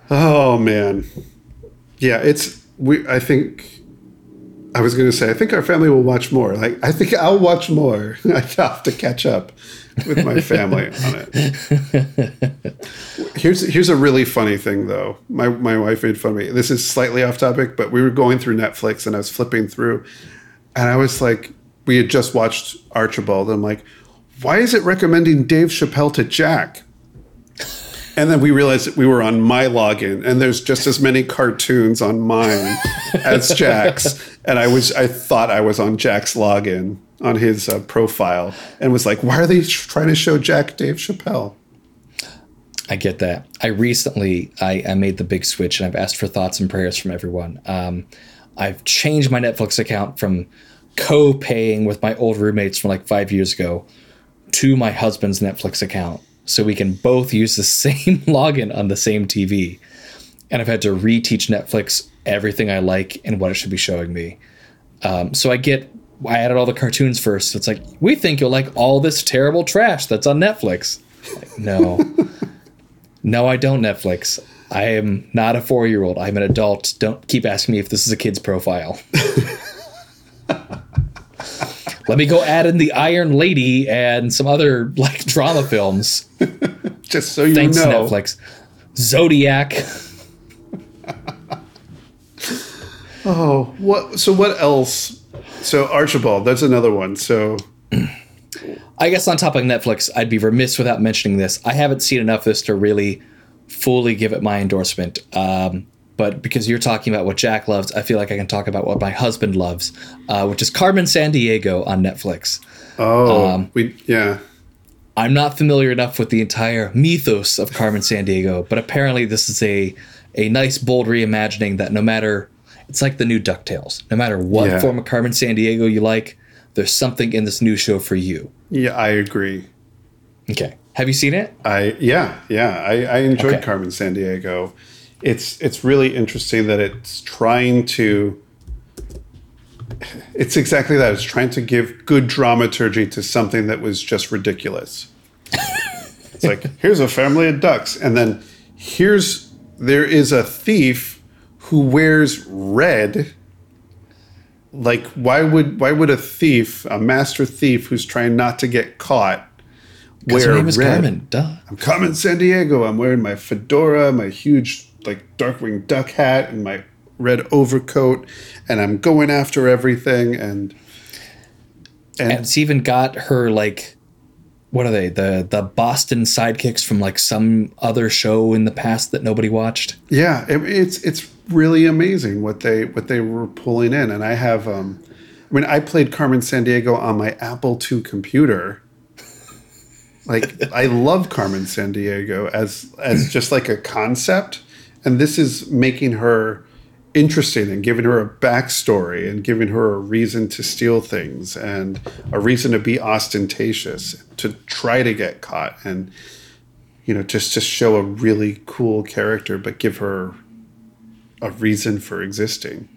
Oh man, yeah, it's we. I think I was going to say I think our family will watch more. Like I think I'll watch more. I have to catch up with my family on it. Here's here's a really funny thing though. My my wife made fun of me. This is slightly off topic, but we were going through Netflix and I was flipping through, and I was like, we had just watched Archibald. And I'm like, why is it recommending Dave Chappelle to Jack? And then we realized that we were on my login, and there's just as many cartoons on mine as Jack's. And I was, I thought I was on Jack's login on his uh, profile, and was like, "Why are they trying to show Jack Dave Chappelle?" I get that. I recently I, I made the big switch and I've asked for thoughts and prayers from everyone. Um, I've changed my Netflix account from co-paying with my old roommates from like five years ago to my husband's Netflix account, so we can both use the same login on the same TV. And I've had to reteach Netflix everything I like and what it should be showing me. Um, so I get I added all the cartoons first. It's like we think you'll like all this terrible trash that's on Netflix. Like, no. No, I don't Netflix. I am not a four year old. I'm an adult. Don't keep asking me if this is a kid's profile. Let me go add in the Iron Lady and some other like drama films. Just so you know. Thanks, know. Netflix. Zodiac. Oh, what? So what else? So Archibald, that's another one. So I guess on top of Netflix, I'd be remiss without mentioning this. I haven't seen enough of this to really fully give it my endorsement. Um, but because you're talking about what Jack loves, I feel like I can talk about what my husband loves, uh, which is Carmen Sandiego on Netflix. oh, Um, we yeah. I'm not familiar enough with the entire mythos of Carmen Sandiego, but apparently this is a a nice bold reimagining that no matter it's like the new DuckTales. No matter what Yeah. form of Carmen Sandiego you like, there's something in this new show for you. Yeah, I agree. Okay. Have you seen it? I yeah yeah I, I enjoyed Okay. Carmen Sandiego. It's it's really interesting that it's trying to. It's exactly that. It's trying to give good dramaturgy to something that was just ridiculous. it's like here's a family of ducks, and then here's there is a thief who wears red. Like why would why would a thief, a master thief who's trying not to get caught, her wear name is red? Carmen. Duh. I'm coming San Diego. I'm wearing my fedora, my huge like Darkwing Duck hat, and my red overcoat, and I'm going after everything. And and, And it's even got her like what are they? The the Boston sidekicks from like some other show in the past that nobody watched. yeah, it, it's it's really amazing what they what they were pulling in. And I have, um, I mean, I played Carmen Sandiego on my Apple II computer. Like I love Carmen Sandiego as as just like a concept, and this is making her interesting and giving her a backstory and giving her a reason to steal things and a reason to be ostentatious to try to get caught and you know just to show a really cool character but give her a reason for existing.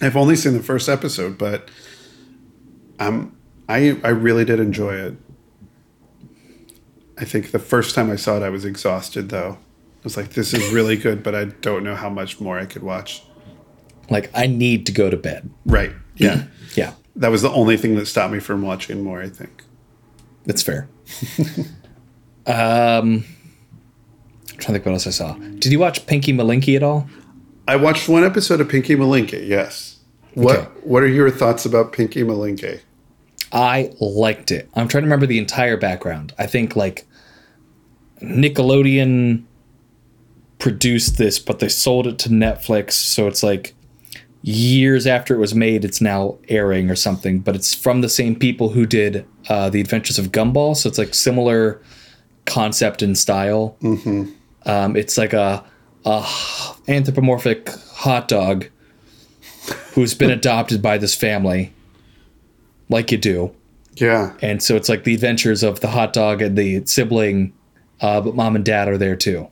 I've only seen the first episode but um, I, I really did enjoy it. I think the first time i saw it i was exhausted though was like, this is really good, but I don't know how much more I could watch. Like I need to go to bed. Right. Yeah. Yeah. that was the only thing that stopped me from watching more, I think. That's fair. um, I'm trying to think what else I saw. Did you watch Pinky Malinky at all? I watched one episode of Pinky Malinky. yes. What Okay. what are your thoughts about Pinky Malinky? I liked it. I'm trying to remember the entire background. I think like Nickelodeon produced this, but they sold it to Netflix, so it's like years after it was made, it's now airing or something. But it's from the same people who did uh, the Adventures of Gumball, so it's like similar concept and style. Mm-hmm. Um, it's like a, a anthropomorphic hot dog who's been adopted by this family, like you do Yeah. and so it's like the adventures of the hot dog and the sibling, uh, but mom and dad are there too.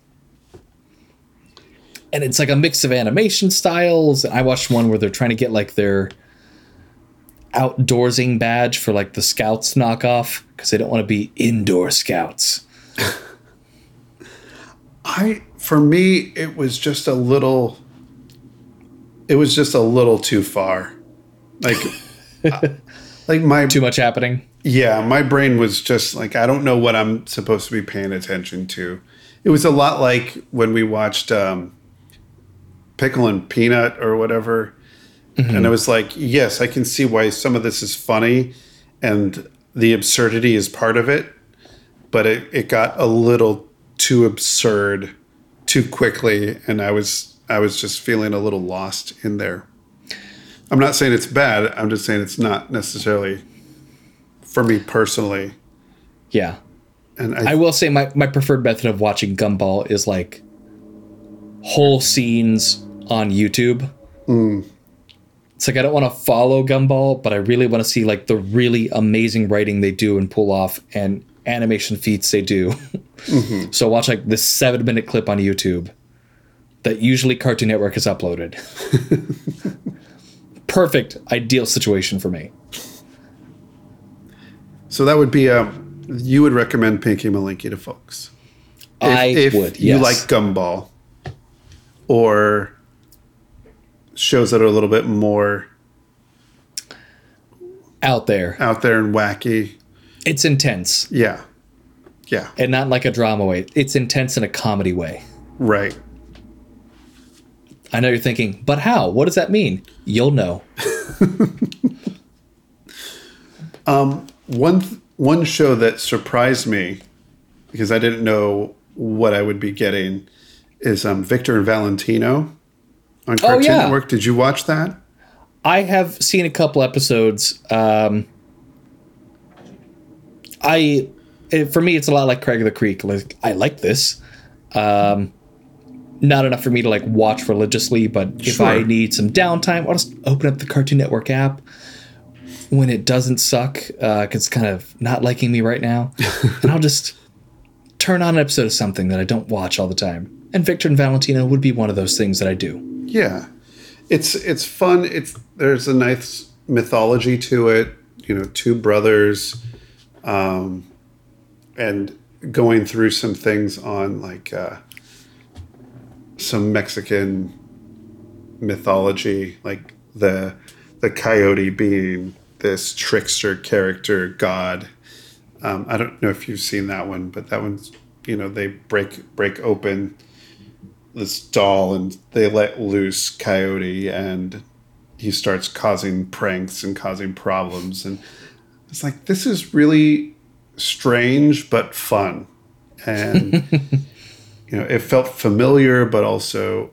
And it's like a mix of animation styles. I watched one where they're trying to get like their outdoorsing badge for like the scouts knockoff because they don't want to be indoor scouts. I for me it was just a little it was just a little too far. Like uh, like my Too much happening. Yeah, my brain was just like, I don't know what I'm supposed to be paying attention to. It was a lot like when we watched um, Pickle and Peanut or whatever. And mm-hmm. I was like, yes, I can see why some of this is funny and the absurdity is part of it. But it, it got a little too absurd too quickly. And I was, I was just feeling a little lost in there. I'm not saying it's bad. I'm just saying it's not necessarily for me personally. Yeah. And I, I will say my, my preferred method of watching Gumball is like whole scenes on YouTube. It's like I don't want to follow Gumball, but I really want to see like the really amazing writing they do and pull off and animation feats they do. Mm-hmm. so watch like this seven minute clip on YouTube that usually Cartoon Network has uploaded. Perfect, ideal situation for me. so that would be a you would recommend Pinky Malinky to folks. If, I if would, you like Gumball or shows that are a little bit more out there. out there and wacky. It's intense Yeah. Yeah. and not like a drama way. It's intense in a comedy way. Right. I know you're thinking, but how? What does that mean? You'll know. Um, one th- one show that surprised me because I didn't know what I would be getting is um, Victor and Valentino on Cartoon Oh, yeah. Network. Did you watch that? I have seen a couple episodes. Um, I, it, for me, it's a lot like Craig of the Creek. Like I like this. Um, not enough for me to like watch religiously, but if I need some downtime, I'll just open up the Cartoon Network app when it doesn't suck, because it's kind of not liking me right now, and I'll just turn on an episode of something that I don't watch all the time. And Victor and Valentino would be one of those things that I do. Yeah, it's it's fun. It's there's a nice mythology to it. You know, two brothers, um, and going through some things on like uh, some Mexican mythology, like the the coyote being this trickster character god. Um, I don't know if you've seen that one, but that one's you know they break break open this doll and they let loose coyote and he starts causing pranks and causing problems. And it's like this is really strange but fun. And you know it felt familiar but also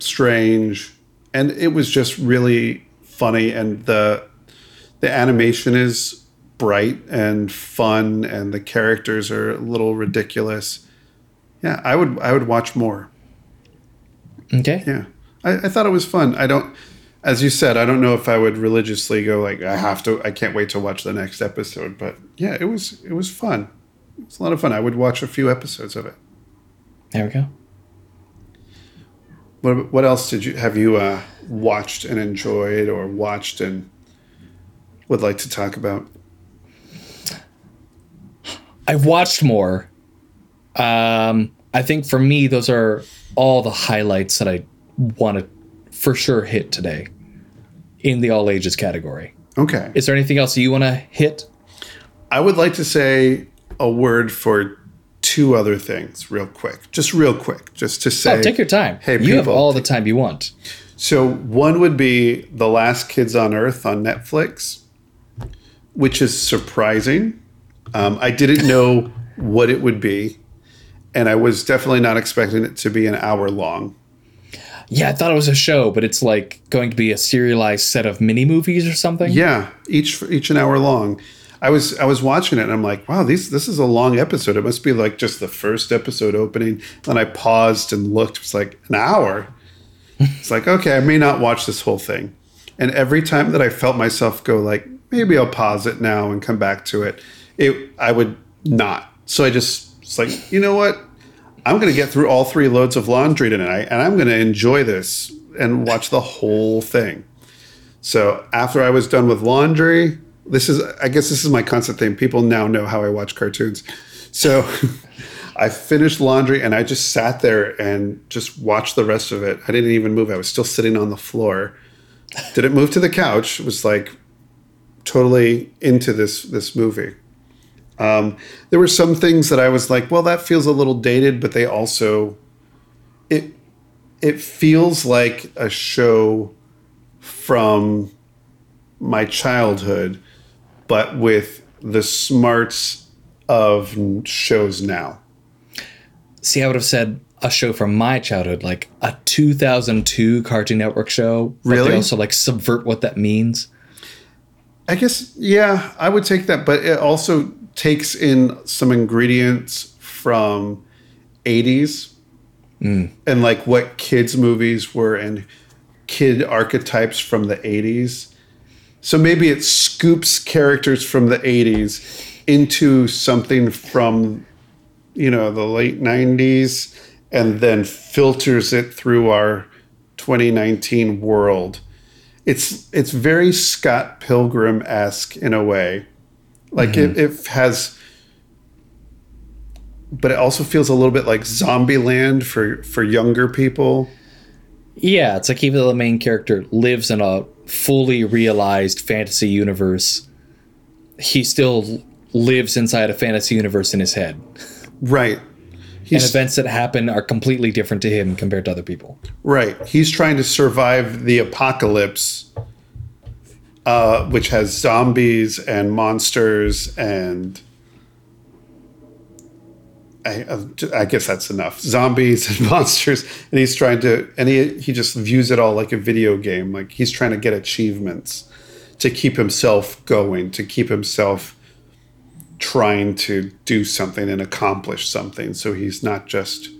strange. And it was just really funny. And the the animation is bright and fun and the characters are a little ridiculous. Yeah i would i would watch more Okay. yeah, I, I thought it was fun. I don't, as you said, I don't know if I would religiously go like I have to. I can't wait to watch the next episode. But yeah, it was it was fun. It's a lot of fun. I would watch a few episodes of it. There we go. What what else did you have you uh, watched and enjoyed, or watched and would like to talk about? I've watched more. Um, I think for me, those are all the highlights that I want to for sure hit today in the all ages category. Okay, Is there anything else you want to hit? I would like to say a word for two other things, real quick, just real quick, just to say. Oh, take your time. Hey, you have all the time you want. So one would be The Last Kids on Earth on Netflix, which is surprising. Um, I didn't know what it would be, and I was definitely not expecting it to be an hour long. Yeah, I thought it was a show, but it's like going to be a serialized set of mini movies or something. Yeah, each each an hour long. I was I was watching it and I'm like, wow, these this is a long episode. It must be like just the first episode opening. Then I paused and looked. It's like an hour. it's like okay, I may not watch this whole thing. And every time that I felt myself go like, maybe I'll pause it now and come back to it, it I would not. So I just it's like, you know what? I'm going to get through all three loads of laundry tonight, and I'm going to enjoy this and watch the whole thing. So after I was done with laundry, this is I guess this is my constant thing. People now know how I watch cartoons. So I finished laundry and I just sat there and just watched the rest of it. I didn't even move. I was still sitting on the floor. Didn't move to the couch. It was like totally into this this movie. Um, there were some things that I was like, well, that feels a little dated, but they also it it feels like a show from my childhood, but with the smarts of shows now. See, I would have said a show from my childhood, like a 2002 Cartoon Network show. but Really? They also like subvert what that means. I guess, yeah, I would take that, but it also takes in some ingredients from 80s mm. and like what kids movies were and kid archetypes from the 80s so maybe it scoops characters from the 80s into something from you know the late 90s and then filters it through our 2019 world. It's it's very scott pilgrim-esque in a way like it, mm-hmm. it has but it also feels a little bit like Zombieland for for younger people. Yeah, it's like even though the main character lives in a fully realized fantasy universe, he still lives inside a fantasy universe in his head. Right. And events that happen are completely different to him compared to other people. right. He's trying to survive the apocalypse, uh, which has zombies and monsters and. I, I guess that's enough. Zombies and monsters, and he's trying to, and he he just views it all like a video game. Like he's trying to get achievements to keep himself going, to keep himself trying to do something and accomplish something. So he's not just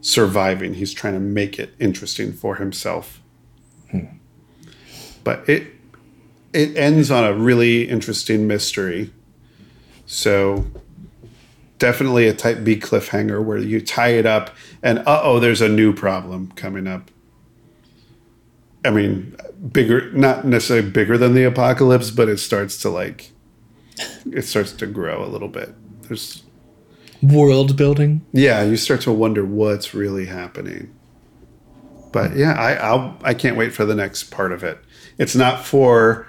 surviving, he's trying to make it interesting for himself. But it it ends on a really interesting mystery. So definitely a type B cliffhanger where you tie it up and uh oh, there's a new problem coming up. I mean, bigger, not necessarily bigger than the apocalypse, but it starts to like, it starts to grow a little bit. There's, World building. yeah, you start to wonder what's really happening. But yeah, I I'll, I can't wait for the next part of it. It's not for.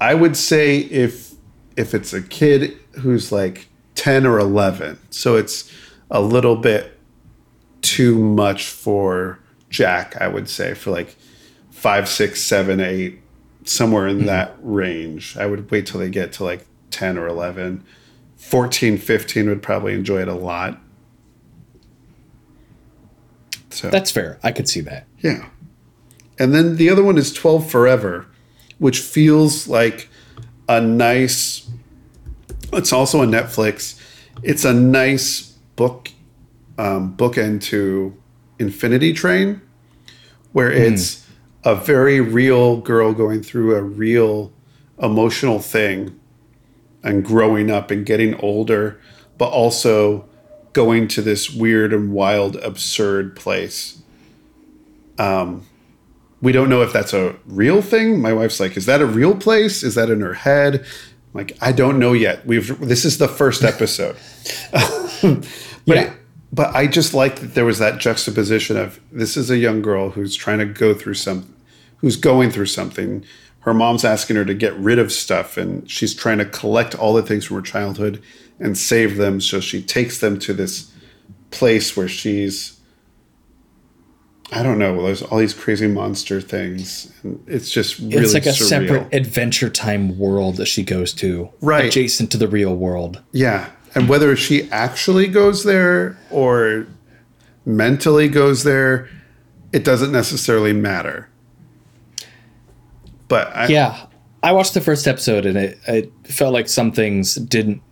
I would say if if it's a kid who's like ten or eleven, so it's a little bit too much for Jack. I would say for like five, six, seven, eight, somewhere in hmm. that range. I would wait till they get to like ten or eleven. 14, 15 would probably enjoy it a lot. So That's fair. I could see that. yeah. And then the other one is 12 Forever, which feels like a nice it's also on Netflix. It's a nice book um, bookend to Infinity Train, where it's a very real girl going through a real emotional thing and growing up and getting older, but also going to this weird and wild, absurd place. Um, we don't know if that's a real thing. My wife's like, "Is that a real place? Is that in her head?" I'm like, I don't know yet. We've this is the first episode, but Yeah. but I just like that there was that juxtaposition of this is a young girl who's trying to go through some, who's going through something. Her mom's asking her to get rid of stuff, and she's trying to collect all the things from her childhood and save them. So she takes them to this place where she's I don't know. There's all these crazy monster things, and it's just really it's like a surreal. separate Adventure Time world that she goes to, Right. adjacent to the real world. Yeah, and whether she actually goes there or mentally goes there, it doesn't necessarily matter. But I, Yeah, I watched the first episode and it, it felt like some things didn't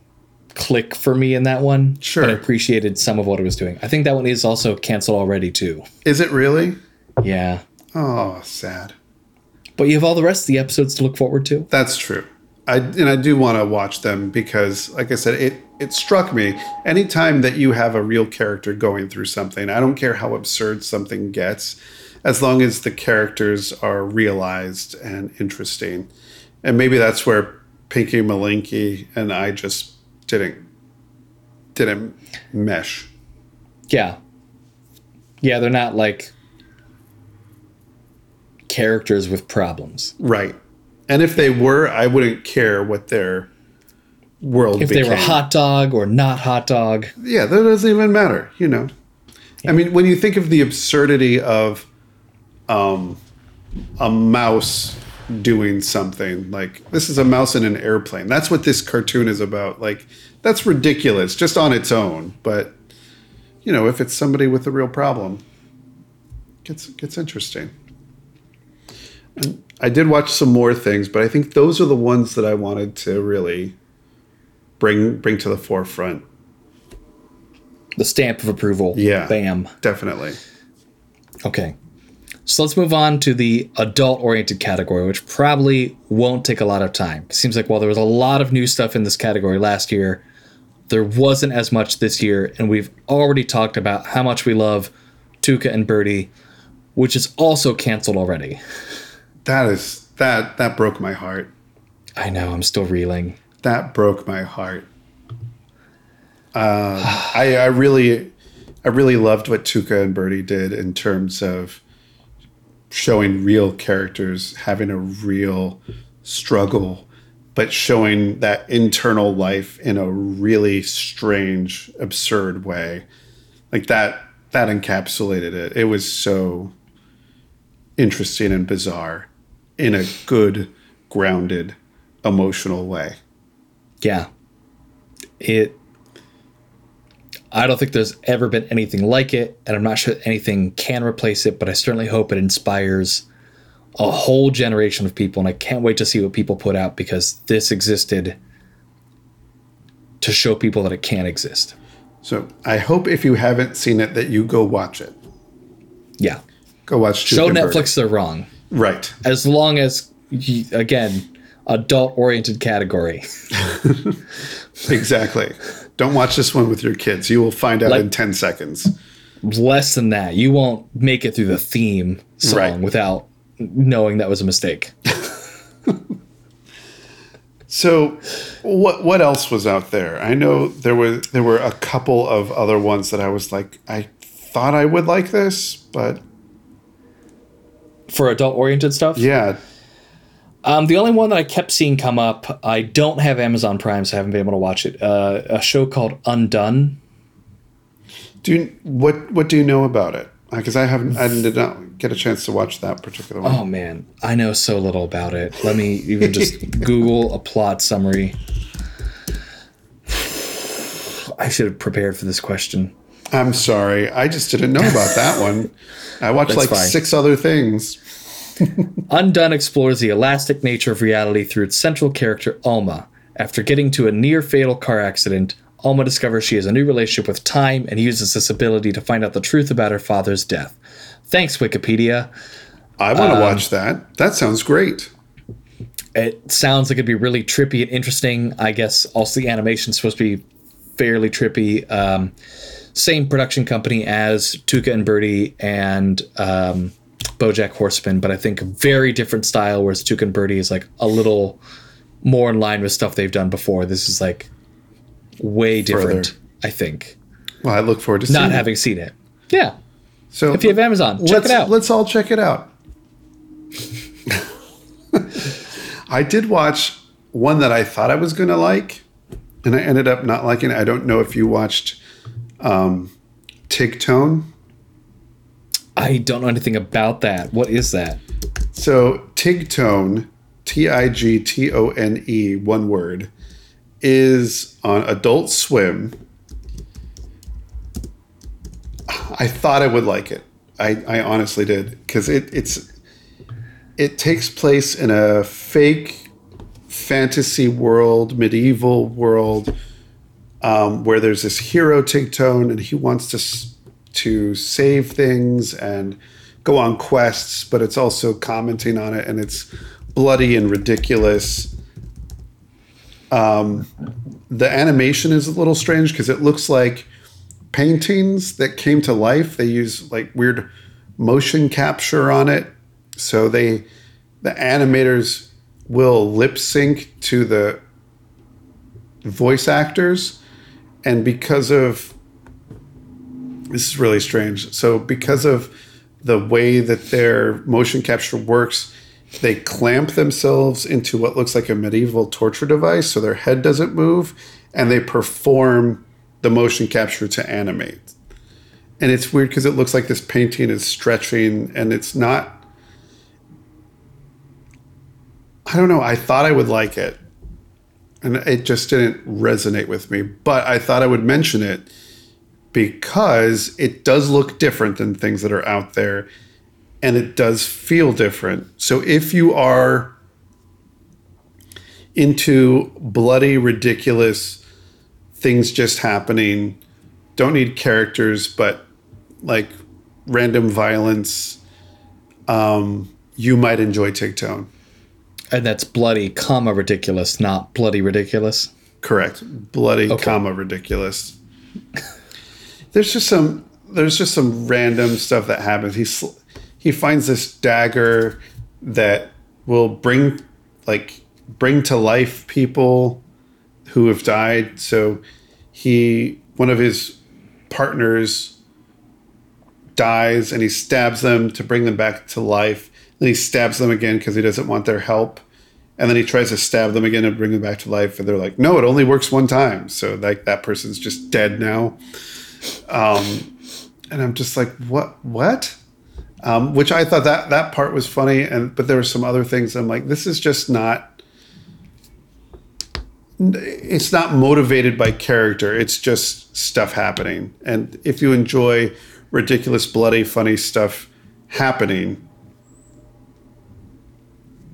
click for me in that one. Sure. I appreciated some of what it was doing. I think that one is also canceled already too. is it really? Yeah, Oh, sad. but you have all the rest of the episodes to look forward to. That's true. I and I do want to watch them because, like I said, it it struck me. Anytime that you have a real character going through something, I don't care how absurd something gets, as long as the characters are realized and interesting. And maybe that's where Pinky Malinky and I just didn't didn't mesh. Yeah, yeah, they're not like characters with problems. Right. And if they were, I wouldn't care what their world If became. they were hot dog or not hot dog, yeah, that doesn't even matter, you know. I mean, when you think of the absurdity of um, a mouse doing something like this is a mouse in an airplane. That's what this cartoon is about. Like that's ridiculous just on its own, but you know, if it's somebody with a real problem, gets gets interesting. And I did watch some more things, but I think those are the ones that I wanted to really bring bring to the forefront. The stamp of approval. Yeah. Bam. Definitely. Okay. So let's move on to the adult oriented category, which probably won't take a lot of time. It seems like while there was a lot of new stuff in this category last year, there wasn't as much this year, and we've already talked about how much we love Tuca and Birdie, which is also canceled already. That is that that broke my heart. I know, I'm still reeling. That broke my heart. Um, I, I really, I really loved what Tuca and Birdie did in terms of showing real characters having a real struggle, but showing that internal life in a really strange, absurd way. Like that, that encapsulated it. It was so interesting and bizarre in a good, grounded, emotional way. Yeah. It I don't think there's ever been anything like it, and I'm not sure anything can replace it, but I certainly hope it inspires a whole generation of people, and I can't wait to see what people put out because this existed to show people that it can exist. So I hope if you haven't seen it that you go watch it. Yeah. Go watch. Show and Birdie. Netflix they're wrong. Right. As long as, y- again, adult oriented category. Exactly. Don't watch this one with your kids. You will find out Like- in 10 seconds. Less than that. You won't make it through the theme song Right. without knowing that was a mistake. So what what else was out there? I know there were there were a couple of other ones that I was like I thought I would like this, but For adult oriented stuff? yeah, Um, the only one that I kept seeing come up, I don't have Amazon Prime, so I haven't been able to watch it. Uh, a show called Undone. do you, what what do you know about it? Because I haven't I did not get a chance to watch that particular one. Oh man, I know so little about it. Let me even just Google a plot summary. I should have prepared for this question. I'm sorry, I just didn't know about that one. I watched That's like fine. six other things. Undone explores the elastic nature of reality through its central character, Alma. After getting to a near fatal car accident, Alma discovers she has a new relationship with time and uses this ability to find out the truth about her father's death. Thanks, Wikipedia. I want Um, to watch that. That sounds great. It sounds like it'd be really trippy and interesting. I guess also the animation's supposed to be fairly trippy. Um, same production company as Tuca and Birdie and um, BoJack Horseman, but I think a very different style. Whereas Tuca and Birdie is like a little more in line with stuff they've done before. This is like way different. Further. I think Well, I look forward to seeing not it. having seen it. Yeah, So if you have Amazon, check it out. Let's all check it out. I did watch one that I thought I was going to like, and I ended up not liking it. I don't know if you watched um, Tigtone. I don't know anything about that. What is that? So Tigtone, T I G T O N E, one word, is on Adult Swim. I thought I would like it. I, I honestly did because it, it's it takes place in a fake fantasy world, medieval world, um, where there's this hero Tigtone, and he wants to to save things and go on quests, but it's also commenting on it, and it's bloody and ridiculous. Um, the animation is a little strange because it looks like paintings that came to life. They use like weird motion capture on it, so they the animators will lip sync to the voice actors, and because of this is really strange. So because of the way that their motion capture works, they clamp themselves into what looks like a medieval torture device so their head doesn't move and they perform the motion capture to animate. And it's weird because it looks like this painting is stretching and it's not I don't know. I thought I would like it. And it just didn't resonate with me, but I thought I would mention it because it does look different than things that are out there and it does feel different. So if you are into bloody, ridiculous things just happening. Don't need characters, but like random violence. Um, you might enjoy Tigtone. And that's bloody, comma ridiculous, not bloody ridiculous. Correct. Bloody, comma ridiculous. There's just some. There's just some random stuff that happens. He sl- he finds this dagger that will bring like bring to life people who have died. So he one of his partners dies and he stabs them to bring them back to life. Then he stabs them again because he doesn't want their help. And then he tries to stab them again and bring them back to life. And they're like, no, it only works one time. So like that person's just dead now. Um, and I'm just like, what? What? Um, which I thought that that part was funny, and but there were some other things. I'm like, this is just not. It's not motivated by character. It's just stuff happening. And if you enjoy ridiculous, bloody, funny stuff happening,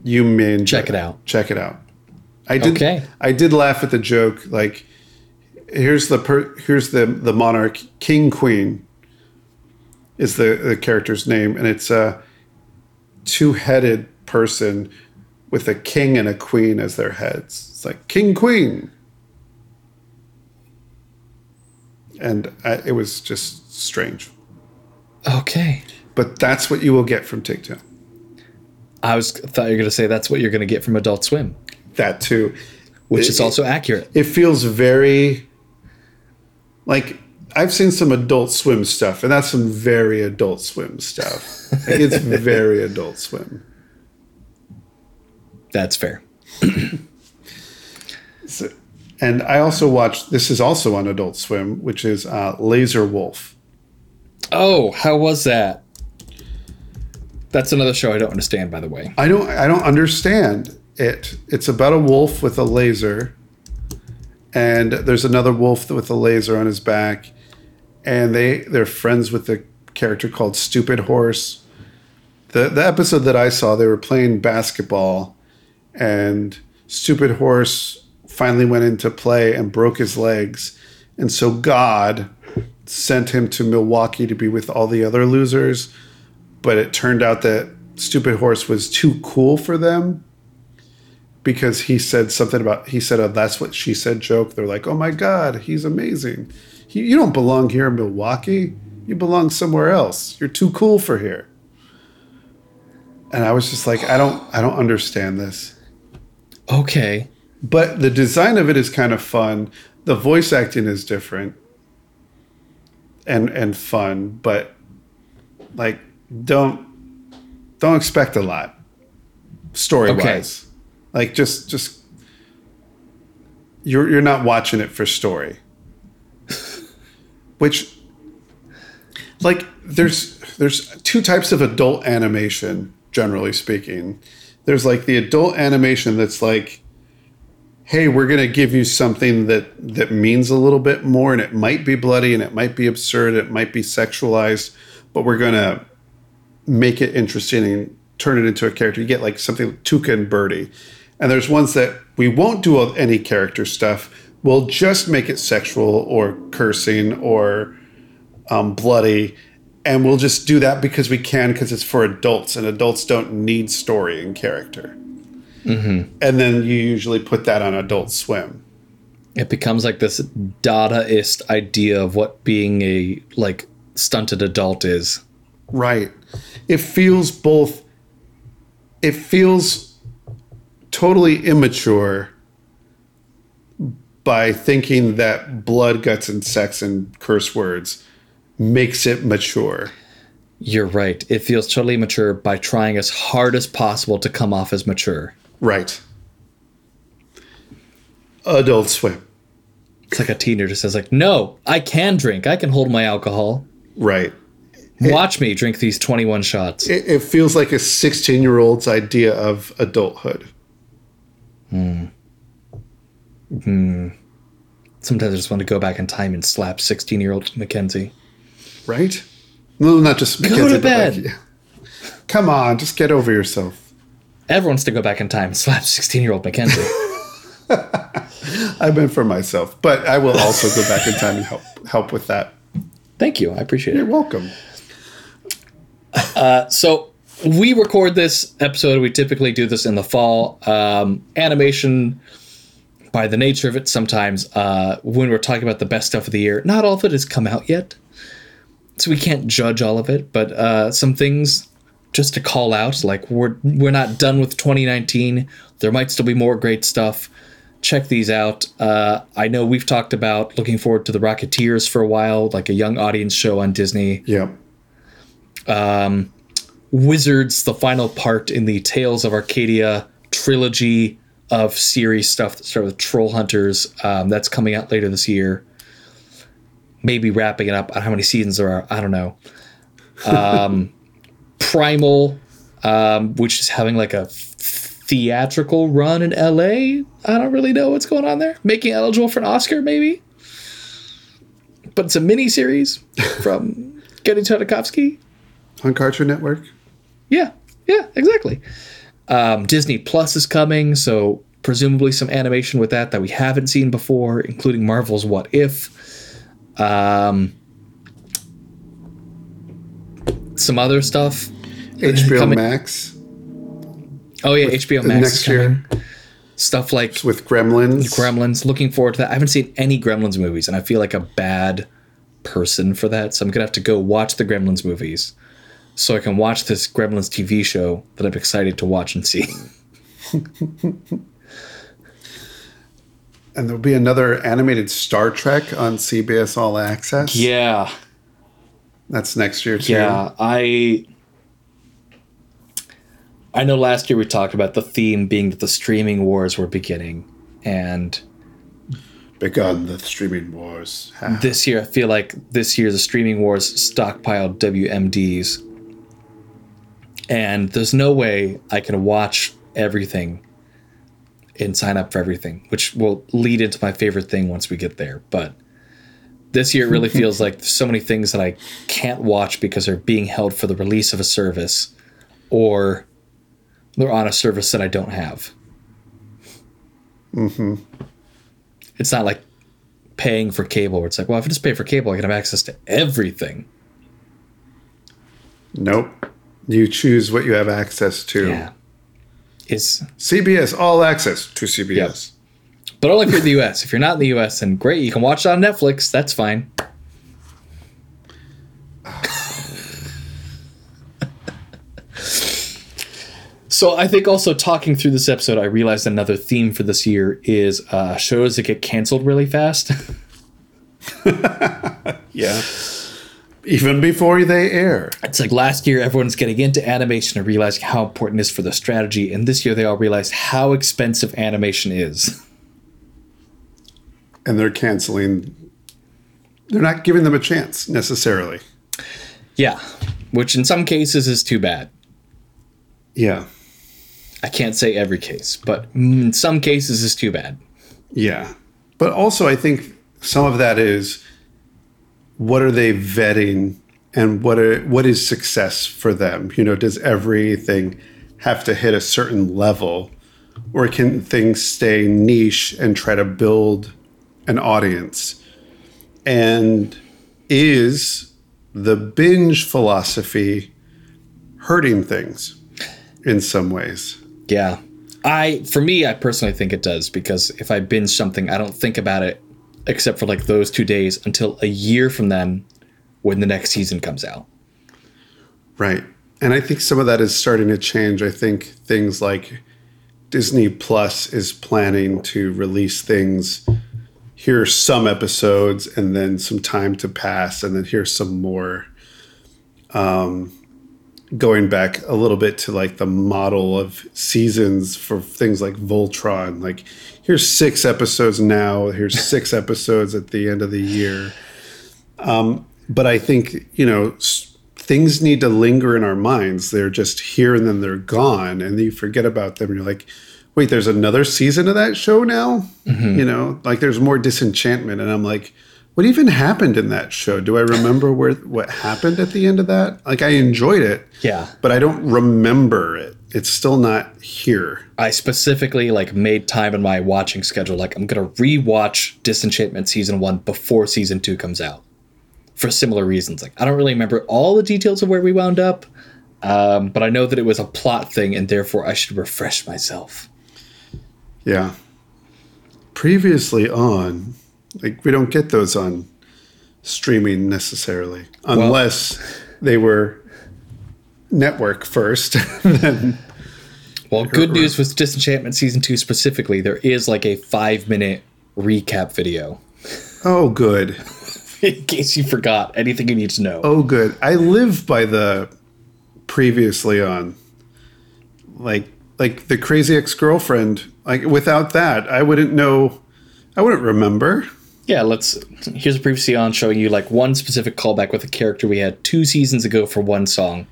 you may enjoy Check it out. Check it out. I did. Okay. I did laugh at the joke. Like, here's the per, here's the the monarch, king, queen, is the the character's name, and it's a two headed person with a king and a queen as their heads. It's like king, queen, and I, it was just strange. Okay. But that's what you will get from Tigtone. I was thought you were going to say that's what you're going to get from Adult Swim, That too. which It- is also accurate. it feels very like I've seen some adult swim stuff, and that's some very adult swim stuff. Like, it's very adult swim. That's fair. So- and I also watched this is also on Adult Swim, which is uh, Lazor Wulf. Oh, how was that? That's another show I don't understand, by the way. I don't I don't understand it. It's about a wolf with a laser, and there's another wolf with a laser on his back, and they they're friends with the character called Stupid Horse. The the episode that I saw, they were playing basketball, and Stupid Horse finally went into play and broke his legs, and so God sent him to Milwaukee to be with all the other losers. But it turned out that stupid horse was too cool for them because he said something about he said a that's what she said joke. They're like oh my god he's amazing. He, you don't belong here in milwaukee. You belong somewhere else. You're too cool for here. And i was just like i don't i don't understand this. Okay. but the design of it is kind of fun. The voice acting is different and and fun but like don't don't expect a lot story wise like just just you're you're not watching it for story. Which like there's there's two types of adult animation generally speaking. There's like the adult animation that's like hey, we're going to give you something that that means a little bit more, and it might be bloody, and it might be absurd, it might be sexualized, but we're going to make it interesting and turn it into a character. You get like something like and Bertie, and there's ones that we won't do any character stuff. We'll just make it sexual or cursing or um, bloody. And we'll just do that because we can, because it's for adults, and adults don't need story and character and then you usually put that on Adult Swim. It becomes like this Dadaist idea of what being a like stunted adult is. Right. It feels both. It feels totally immature by thinking that blood, guts, and sex and curse words makes it mature. You're right. It feels totally mature by trying as hard as possible to come off as mature. Right. Adult Swim. It's like a teenager says, like, no, I can drink. I can hold my alcohol. Right. Watch me drink these 21 shots. It, it feels like a 16 year old's idea of adulthood. Hmm. Hmm. Sometimes I just want to go back in time and slap 16 year old Mackenzie. Right? No, not just to Mackenzie, but bed. yeah. Come on, just get over yourself. Everyone's to go back in time and slap 16 year old Mackenzie. I meant for myself, but I will also go back in time and help help with that. Thank you. I appreciate it. You're it. welcome. Uh, so we record this episode. We typically do this in the fall. Um, animation, by the nature of it, sometimes uh, when we're talking about the best stuff of the year, not all of it has come out yet, so we can't judge all of it. But uh, some things just to call out, like we're we're not done with 2019. There might still be more great stuff. Check these out. Uh, I know we've talked about looking forward to the Rocketeers for a while, like a young audience show on Disney. Yep. Wizards, the final part in the Tales of Arcadia trilogy of series stuff that started with Trollhunters. Um, that's coming out later this year. Maybe wrapping it up. I how many seasons there are. I don't know. Um, Primal, um, which is having like a theatrical run in LA. I don't really know what's going on there. Making it eligible for an Oscar, maybe. But it's a mini series from Genndy Tartakovsky. On Cartoon Network. Yeah, yeah, exactly. Um, Disney Plus is coming, so presumably some animation with that that we haven't seen before, including Marvel's What If. Um, some other stuff. HBO Coming- Max Oh yeah, HBO Max next coming. Stuff like with Gremlins. Gremlins. Looking forward to that. I haven't seen any Gremlins movies, and I feel like a bad person for that. So I'm gonna have to go watch the Gremlins movies, so I can watch this Gremlins TV show that I'm excited to watch and see. and there'll be another animated Star Trek on CBS All Access. Yeah, That's next year too. yeah. I I know last year we talked about the theme being that the streaming wars were beginning, and Begun the streaming wars. This year I feel like this year the streaming wars stockpiled WMDs, and there's no way I can watch everything and sign up for everything, which will lead into my favorite thing once we get there. But this year it really feels like so many things that I can't watch because they're being held for the release of a service, or they're on a service that I don't have. Mm-hmm. It's not like paying for cable where it's like, well, if I just pay for cable, I can have access to everything. Nope. You choose what you have access to. Yeah. It's CBS All Access to CBS. but only if you're in the US. If you're not in the US, then great, you can watch it on Netflix. That's fine. So I think also talking through this episode, I realized another theme for this year is uh, shows that get canceled really fast. Yeah. Even before they air. It's like last year, everyone's getting into animation and realizing how important it is for the strategy, and this year they all realized how expensive animation is. And they're canceling. They're not giving them a chance necessarily. Yeah, which in some cases is too bad. Yeah. I can't say every case, but in some cases is too bad. Yeah. But also, I think some of that is what are they vetting and what are what is success for them? You know, does everything have to hit a certain level or can things stay niche and try to build an audience? And is the binge philosophy hurting things in some ways? Yeah. I for me, I personally think it does because if I binge something, I don't think about it except for like those two days until a year from then when the next season comes out. Right. And I think some of that is starting to change. I think things like Disney Plus is planning to release things. Here are some episodes, and then some time to pass, and then here's some more. Um, going back a little bit to like the model of seasons for things like Voltron. Like, here's six episodes now, here's six episodes at the end of the year Um, but I think you know s- things need to linger in our minds. They're just here and then they're gone, and you forget about them. And you're like, wait, there's another season of that show now. You know, like there's more disenchantment, and I'm like, what even happened in that show? Do I remember where what happened at the end of that? Like I enjoyed it, Yeah. but I don't remember it. It's still not here. I specifically like made time in my watching schedule. Like I'm gonna rewatch Disenchantment season one before season two comes out, for similar reasons. Like I don't really remember all the details of where we wound up, um, but I know that it was a plot thing, and therefore I should refresh myself. Yeah. Previously on, like we don't get those on streaming necessarily, unless they were network first. then Well, good news with Disenchantment season two specifically, there is like a five minute recap video oh, good. in case you forgot anything you need to know. Oh, good. I live by the previously on, like like the crazy ex girlfriend. Like without that, I wouldn't know. I wouldn't remember. Yeah, let's. Here's a previously on showing you like one specific callback with a character we had two seasons ago for one song,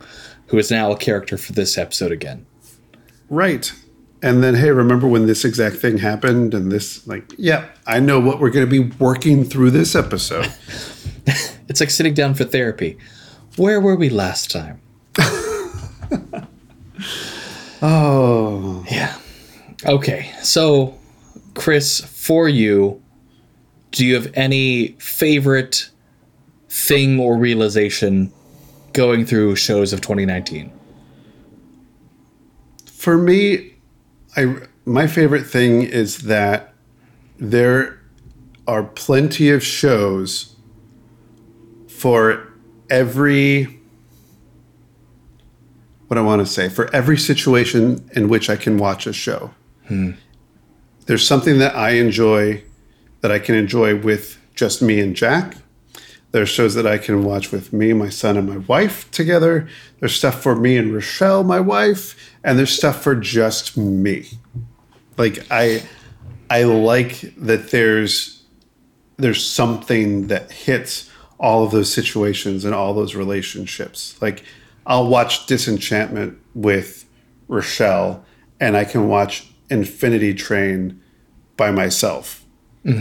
who is now a character for this episode again. Right. And then, hey, remember when this exact thing happened? And this, like, yeah, I know what we're going to be working through this episode. It's like sitting down for therapy. Where were we last time? oh, Yeah. Okay, so Chris, for you, do you have any favorite thing or realization going through shows of 2019? for me, I my favorite thing is that there are plenty of shows for every what I want to say for every situation in which I can watch a show. Hmm. There's something that I enjoy that I can enjoy with just me and Jack. There's shows that I can watch with me, my son, and my wife together. There's stuff for me and Rochelle, my wife, and there's stuff for just me. Like I I like that there's there's something that hits all of those situations and all those relationships. Like I'll watch Disenchantment with Rochelle and I can watch Infinity Train by myself.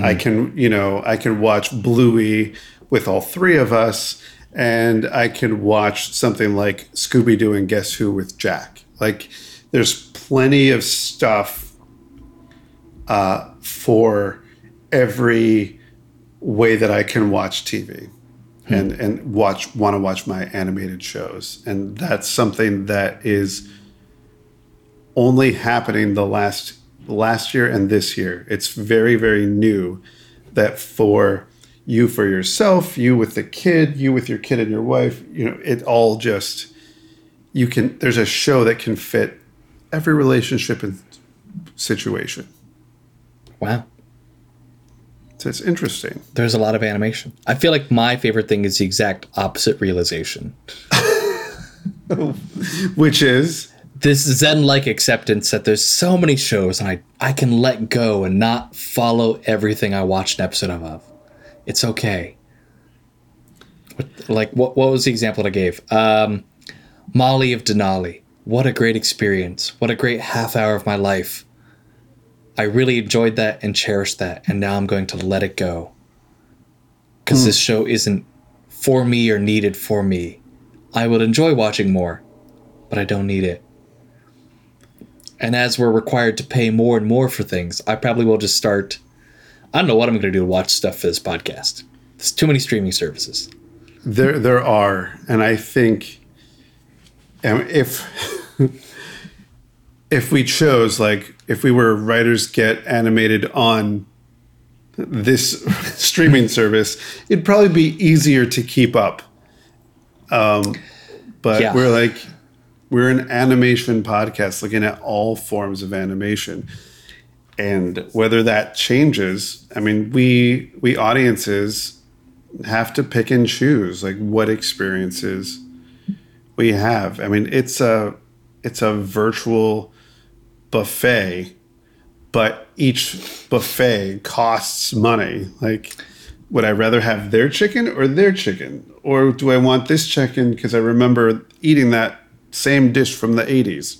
I can, you know, I can watch Bluey with all three of us and I can watch something like Scooby Doo and Guess Who with Jack. Like there's plenty of stuff uh, for every way that I can watch TV and and watch want to watch my animated shows. And that's something that is only happening the last last year and this year it's very very new that for you for yourself you with the kid you with your kid and your wife you know it all just you can there's a show that can fit every relationship and situation Wow. so it's interesting There's a lot of animation. I feel like my favorite thing is the exact opposite realization. which is This Zen like acceptance that there's so many shows and I, I can let go and not follow everything I watched an episode of. It's okay. Like, what, what was the example that I gave? Um, Molly of Denali. What a great experience. What a great half hour of my life. I really enjoyed that and cherished that, and now I'm going to let it go. Because this show isn't for me or needed for me. I would enjoy watching more, but I don't need it. And as we're required to pay more and more for things, I probably will just start. I don't know what I'm going to do to watch stuff for this podcast. There's too many streaming services. There, there are, and I think um, if if we chose, like, if we were writers get animated on this streaming service, it'd probably be easier to keep up. Um, but Yeah. we're like, we're an animation podcast looking at all forms of animation, and whether that changes, I mean, we we audiences have to pick and choose like what experiences we have. I mean, it's a it's a virtual buffet, but each buffet costs money. Like, would I rather have their chicken or their chicken, or do I want this chicken because I remember eating that same dish from the '80s,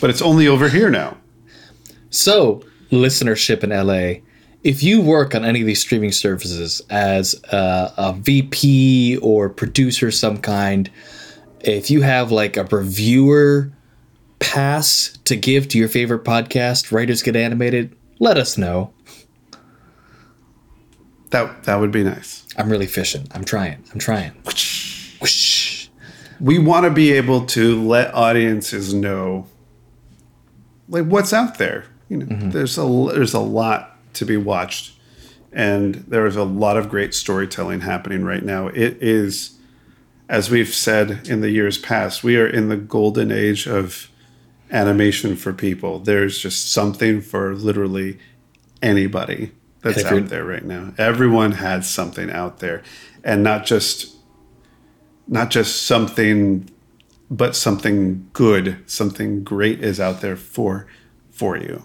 but it's only over here now. So, listenership in LA, if you work on any of these streaming services as a, a VP or producer of some kind, if you have like a reviewer pass to give to your favorite podcast, Writers Get Animated, let us know. That that would be nice. I'm really fishing. I'm trying. I'm trying. Whoosh. We want to be able to let audiences know like what's out there. You know, mm-hmm. there's a there's a lot to be watched, and there is a lot of great storytelling happening right now. It is, as we've said in the years past, we are in the golden age of animation for people. There's just something for literally anybody that's out there right now. Everyone has something out there, and not just not just something but something good, something great is out there for for you.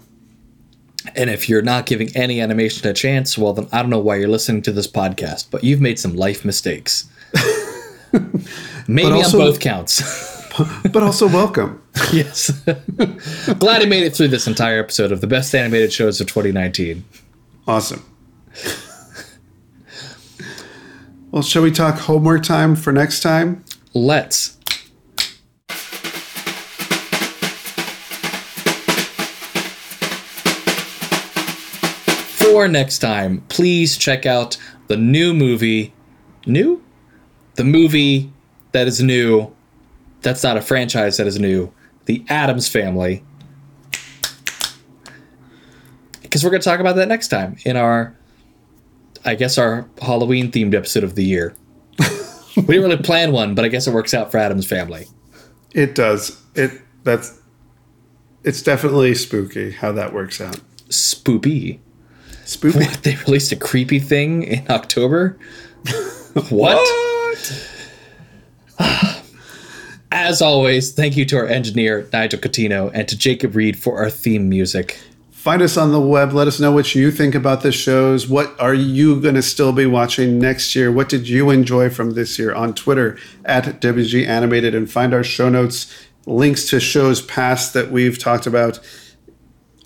And if you're not giving any animation a chance, well, then I don't know why you're listening to this podcast, but you've made some life mistakes. Maybe also- on both counts. But also welcome. yes. Glad I made it through this entire episode of the best animated shows of 2019. Awesome. Well, shall we talk homework time for next time? Let's. For next time, please check out the new movie. New? The movie that is new. That's not a franchise that is new. The Addams Family. Because we're going to talk about that next time in our, I guess, our Halloween themed episode of the year. we didn't really plan one, but I guess it works out for Addams family. It does. It that's it's definitely spooky how that works out. Spoopy. Spooky. What? They released a creepy thing in October? what? As always, thank you to our engineer, Nigel Catino, and to Jacob Reed for our theme music. Find us on the web. Let us know what you think about the shows. What are you going to still be watching next year? What did you enjoy from this year? On Twitter at WG Animated and find our show notes, links to shows past that we've talked about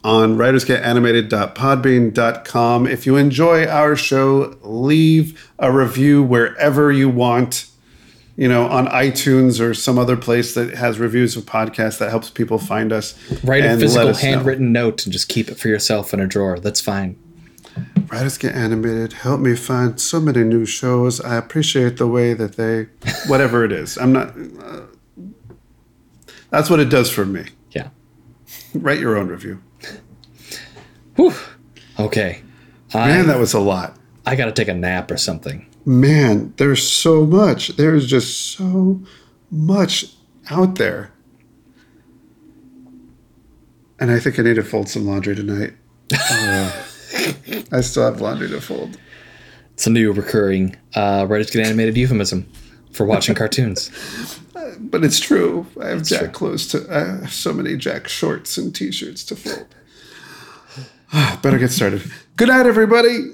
on writersgetanimated.podbean.com. If you enjoy our show, leave a review wherever you want. You know, on iTunes or some other place that has reviews of podcasts that helps people find us. Write a physical us know. handwritten note and just keep it for yourself in a drawer. That's fine. Writers Get Animated help me find so many new shows. I appreciate the way that they, whatever it is. I'm not. Uh, that's what it does for me. Yeah. Write your own review. Whew. Okay. Man, I, that was a lot. I got to take a nap or something. Man, there's so much. There's just so much out there. And I think I need to fold some laundry tonight. Uh, I still have laundry to fold. It's a new recurring uh, Writers Get Animated euphemism for watching cartoons. But it's true. I have Jack true. clothes to. I have so many Jack shorts and T-shirts to fold. Better get started. Good night, everybody.